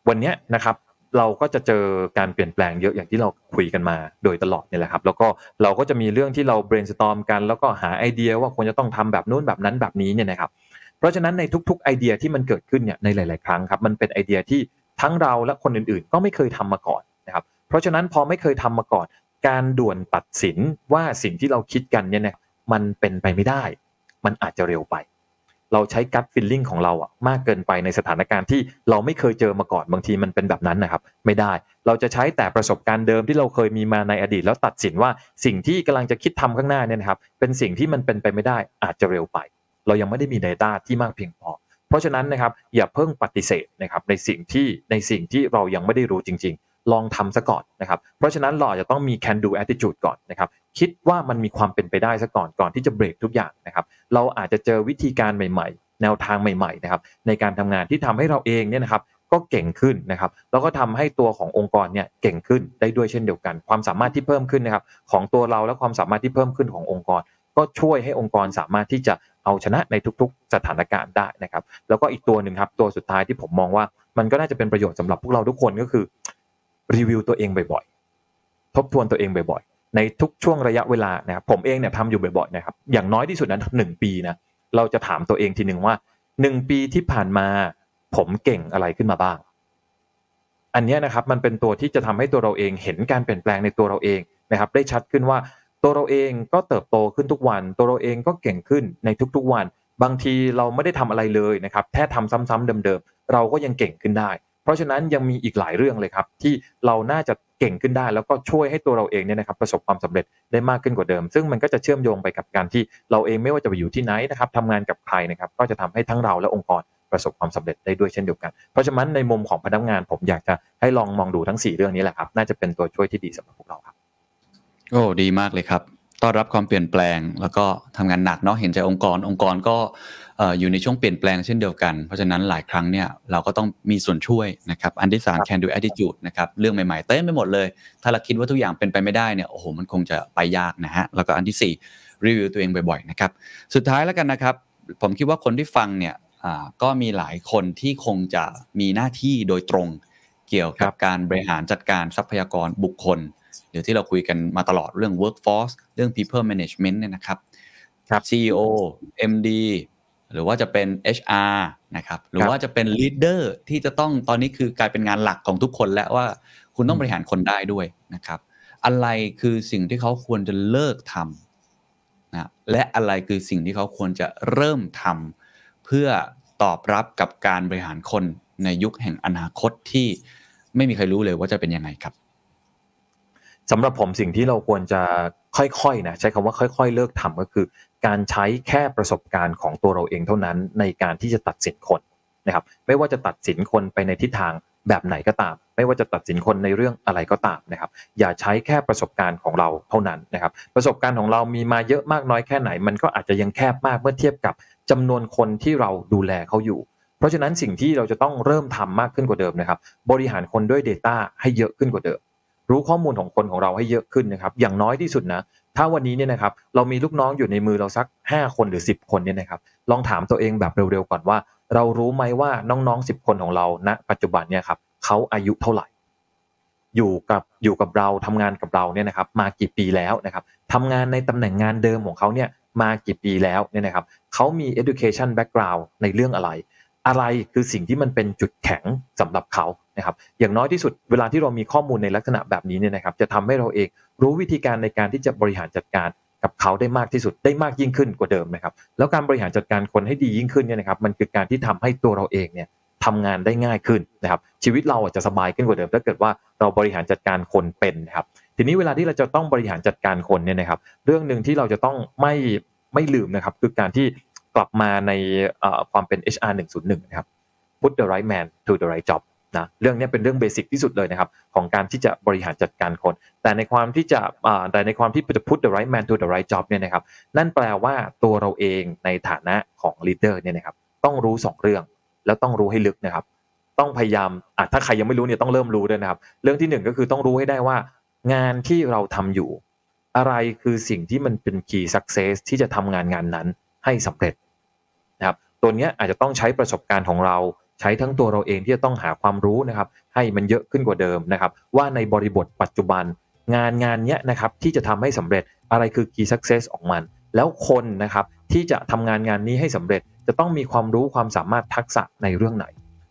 วันนี้นะครับ เราก็จะเจอการเปลี่ยนแปลงเยอะอย่างที่เราคุยกันมาโดยตลอดนี่แหละครับ แล้วก็เราก็จะมีเรื่องที่เรา brainstorm กัน แล้วก็หาไอเดียว่าควรจะต้องทำแบบนู้นแบบนั้นแบบนี้เนี่ยนะครับ เพราะฉะนั้นในทุกๆไอเดียที่มันเกิดขึ้นเนี่ยในหลาย ๆ ครั้งครับมันเป็นไอเดียที่ทั้งเราและคนอื่นๆ ก็ไม่เคยทำมาก่อนนะครับ เพราะฉะนั้นพอไม่เคยทำมาก่อน การด่วนตัดสินว่าสิ่งที่เราคิดกันเนี่ยนะมันเป็นไปไม่ได้ มันอาจจะเร็วไป เราใช้กั t ฟิลลิ่งของเราอะมากเกินไปในสถานการณ์ที่เราไม่เคยเจอมาก่อนบางทีมันเป็นแบบนั้นนะครับ ไม่ได้ เราจะใช้แต่ประสบการณ์เดิมที่เราเคยมีมาในอดีต แล้วตัดสินว่าสิ่งที่กำลังจะคิดทำข้างหน้าเนี่ยนะครับ เป็นสิ่งที่มันเป็นไปไม่ได้อาจจะเร็วไป เรายังไม่ได้มี Data ที่มากเพียงพอ เพราะฉะนั้นนะครับอย่าเพิ่งปฏิเสธนะครับในสิ่งที่ในสิ่งที่เรายังไม่ได้รู้จริง ๆลองทำซะก่อนนะครับ เพราะฉะนั้นเราอาจจะต้องมี can do attitude ก่อนนะครับ คิดว่ามันมีความเป็นไปได้ซะก่อนก่อนที่จะเบรกทุกอย่างนะครับ เราอาจจะเจอวิธีการใหม่ ๆ แนวทางใหม่ๆนะครับในการทำงานที่ทำให้เราเองเนี่ยนะครับก็เก่งขึ้นนะครับ แล้วก็ทำให้ตัวขององค์กรเนี่ยเก่งขึ้นได้ด้วยเช่นเดียวกัน ความสามารถที่เพิ่มขึ้นนะครับของตัวเราและความสามารถที่เพิ่มขึ้นขององค์กร ก็ช่วยให้องค์กรสามารถที่จะเอาชนะในทุกๆ สถานการณ์ได้นะครับ แล้วก็อีกตัวหนึ่งครับตัวสุดท้ายที่ผมมองว่า มันก็น่าจะเป็นประโยชน์สำหรับพวกเราทุกคนก็คือรีวิวตัวเองบ่อยๆ ทบทวนตัวเองบ่อยๆ ในทุกช่วงระยะเวลานะครับผมเองเนี่ยทำอยู่บ่อยๆนะครับอย่างน้อยที่สุดนั้นหนึ่งปีนะเราจะถามตัวเองทีหนึ่งว่าหนึ่งปีที่ผ่านมา ผมเก่งอะไรขึ้นมาบ้าง อันนี้นะครับมันเป็นตัวที่จะทำให้ตัวเราเองเห็นการเปลี่ยนแปลงในตัวเราเองนะครับ ได้ชัดขึ้นว่าตัวเราเองก็เติบโตขึ้นทุกวัน ตัวเราเองก็เก่งขึ้นในทุกๆวัน บางทีเราไม่ได้ทำอะไรเลยนะครับแค่ทำซ้ำๆเดิมๆเราก็ยังเก่งขึ้นได้ เพราะฉะนั้นยังมีอีกหลายเรื่องเลยครับ ที่เราน่าจะเก่งขึ้นได้ แล้วก็ช่วยให้ตัวเราเองเนี่ยนะครับประสบความสำเร็จได้มากขึ้นกว่าเดิม ซึ่งมันก็จะเชื่อมโยงไปกับการที่เราเองไม่ว่าจะไปอยู่ที่ไหนนะครับทำงานกับใครนะครับก็จะทำให้ทั้งเราและองค์กรประสบความสำเร็จได้ด้วยเช่นเดียวกัน เพราะฉะนั้นในมุมของพนักงานผมอยากจะให้ลองมองดูทั้ง 4 เรื่องนี้แหละครับ น่าจะเป็นตัวช่วยที่ดีสำหรับพวกเราครับ โอ้ดีมากเลยครับ ต้อนรับความเปลี่ยนแปลง แล้วก็ทำงานหนักเนาะเห็นใจองค์กร องค์กรก็ อ่ออยู่ในช่วงเปลี่ยนแปลงเช่นเดียวกัน เพราะฉะนั้นหลายครั้งเนี่ยเราก็ต้องมีส่วนช่วยนะครับอันที่สามครับ can do attitude นะครับเรื่องใหม่ๆเต็มไปหมดเลย ถ้าเราคิดว่าทุกอย่างเป็นไปไม่ได้เนี่ยโอ้โหมันคงจะไปยากนะฮะแล้วก็อันที่สี่รีวิวตัวเองบ่อยๆนะครับสุดท้ายแล้วกันนะครับ ผมคิดว่าคนที่ฟังเนี่ยอ่าก็มีหลายคนที่คงจะมีหน้าที่โดยตรงเกี่ยวกับการบริหารจัดการทรัพยากรบุคคลเดี๋ยวที่เราคุยกันมาตลอดเรื่อง workforce เรื่อง people management เนี่ยนะครับครับ CEO MD หรือว่าจะเป็น HR นะครับ หรือว่าจะเป็น leader ที่จะต้องตอนนี้คือกลายเป็นงานหลักของทุกคนแล้วว่าคุณต้องบริหารคนได้ด้วยนะครับ อะไรคือสิ่งที่เขาควรจะเลิกทำนะและอะไรคือสิ่งที่เขาควรจะเริ่มทำเพื่อตอบรับกับการบริหารคนในยุคแห่งอนาคตที่ไม่มีใครรู้เลยว่าจะเป็นยังไงครับสำหรับผมสิ่งที่เราควรจะค่อยๆนะใช้คำว่าค่อย ๆ เลิกทำก็คือ การใช้แค่ประสบการณ์ของตัวเราเองเท่านั้นในการที่จะตัดสินคนนะครับ ไม่ว่าจะตัดสินคนไปในทิศทางแบบไหนก็ตาม ไม่ว่าจะตัดสินคนในเรื่องอะไรก็ตามนะครับ อย่าใช้แค่ประสบการณ์ของเราเท่านั้นนะครับ ประสบการณ์ของเรามีมาเยอะมากน้อยแค่ไหน มันก็อาจจะยังแคบมากเมื่อเทียบกับจำนวนคนที่เราดูแลเขาอยู่ เพราะฉะนั้นสิ่งที่เราจะต้องเริ่มทำมากขึ้นกว่าเดิมนะครับ บริหารคนด้วย Data ให้เยอะขึ้นกว่าเดิม รู้ข้อมูลของคนของเราให้เยอะขึ้นนะครับ อย่างน้อยที่สุดนะ ถ้าวันนี้เนี่ยนะครับเรามีลูกน้องอยู่ในมือเราสัก 5 คนหรือ 10 คนเนี่ยนะครับลองถามตัวเองแบบเร็วๆก่อนว่า เรารู้ไหมว่าน้องๆ 10 คนของเราณปัจจุบันเนี่ยครับเขาอายุเท่าไหร่ อยู่กับอยู่กับเราทำงานกับเราเนี่ยนะครับมากี่ปีแล้วนะครับทำงานในตำแหน่งงานเดิมของเขาเนี่ยมากี่ปีแล้วเนี่ยนะครับเขามี education background ในเรื่องอะไร อะไรคือสิ่งที่มันเป็นจุดแข็งสำหรับเขานะครับอย่างน้อยที่สุดเวลาที่เรามีข้อมูลในลักษณะแบบนี้เนี่ยนะครับจะทำให้เราเอง รู้วิธีการในการที่จะบริหารจัดการกับเขาได้มากที่สุดได้มากยิ่งขึ้นกว่าเดิมนะครับ แล้วการบริหารจัดการคนให้ดียิ่งขึ้นเนี่ยนะครับ มันคือการที่ทำให้ตัวเราเองเนี่ยทำงานได้ง่ายขึ้นนะครับ ชีวิตเราอาจจะสบายขึ้นกว่าเดิม ถ้าเกิดว่าเราบริหารจัดการคนเป็นนะครับ ทีนี้เวลาที่เราจะต้องบริหารจัดการคนเนี่ยนะครับ เรื่องหนึ่งที่เราจะต้องไม่ไม่ลืมนะครับ คือการที่กลับมาในความเป็น HR 101 นะครับ put the right man to the right job นะเรื่องนี้เป็นเรื่องเบสิกที่สุดเลยนะครับของการที่จะบริหารจัดการคน แต่ในความที่จะแต่ในความที่จะ put the right man to the right job เนี่ยนะครับนั่นแปลว่าตัวเราเองในฐานะของ leader เนี่ยนะครับต้องรู้สองเรื่อง แล้วต้องรู้ให้ลึกนะครับ ต้องพยายามอะถ้าใครยังไม่รู้เนี่ยต้องเริ่มรู้ด้วยนะครับ เรื่องที่หนึ่งก็คือต้องรู้ให้ได้ว่า งานที่เราทำอยู่ อะไรคือสิ่งที่มันเป็น key success ที่จะทำงานงานนั้นให้สำเร็จนะครับตัวเนี้ยอาจจะต้องใช้ประสบการณ์ของเรา ใช้ทั้งตัวเราเองที่จะต้องหาความรู้นะครับให้มันเยอะขึ้นกว่าเดิมนะครับว่าในบริบทปัจจุบันงานงานเนี้ยนะครับที่จะทำให้สำเร็จอะไรคือ key success ของมัน แล้วคนนะครับที่จะทำงานงานนี้ให้สำเร็จจะต้องมีความรู้ความสามารถทักษะในเรื่องไหน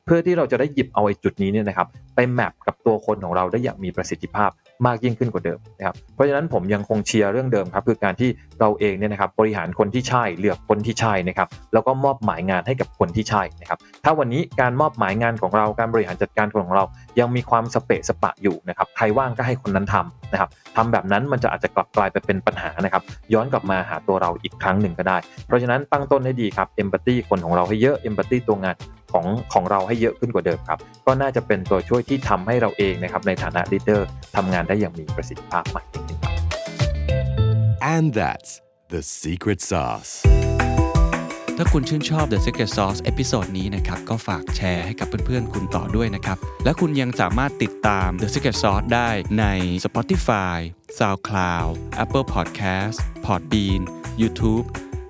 เพื่อที่เราจะได้หยิบเอาไอ้จุดนี้เนี่ยนะครับไปแมปกับตัวคนของเราได้อย่างมีประสิทธิภาพ มากยิ่งขึ้นกว่าเดิมนะครับเพราะฉะนั้นผมยังคงเชียร์เรื่องเดิมครับคือการที่เราเองเนี่ยนะครับบริหารคนที่ใช่เลือกคนที่ใช่นะครับแล้วก็มอบหมายงานให้กับคนที่ใช่นะครับถ้าวันนี้การมอบหมายงานของเราการบริหารจัดการคนของเรา ยังมีความสเปะสปะอยู่นะครับใครว่างก็ให้คนนั้นทำนะครับทำแบบนั้นมันจะอาจจะกลับกลายไปเป็นปัญหานะครับย้อนกลับมาหาตัวเราอีกครั้งหนึ่งก็ได้ เพราะฉะนั้นตั้งต้นให้ดีครับเอมพัตตีคนของเราให้เยอะเอมพัตตีตัวงาน ของของเราให้เยอะขึ้นกว่าเดิมครับ ก็น่าจะเป็นตัวช่วยที่ทำให้เราเองนะครับในฐานะ leader ทำงานได้อย่างมีประสิทธิภาพมากยิ่งขึ้นครับ And that's the secret sauce. ถ้าคุณชื่นชอบ The Secret Sauce episode นี้นะครับ ก็ฝากแชร์ให้กับเพื่อนๆ คุณต่อด้วยนะครับ และคุณยังสามารถติดตาม The Secret Sauce ได้ใน Spotify, SoundCloud, Apple Podcast, Podbean, YouTube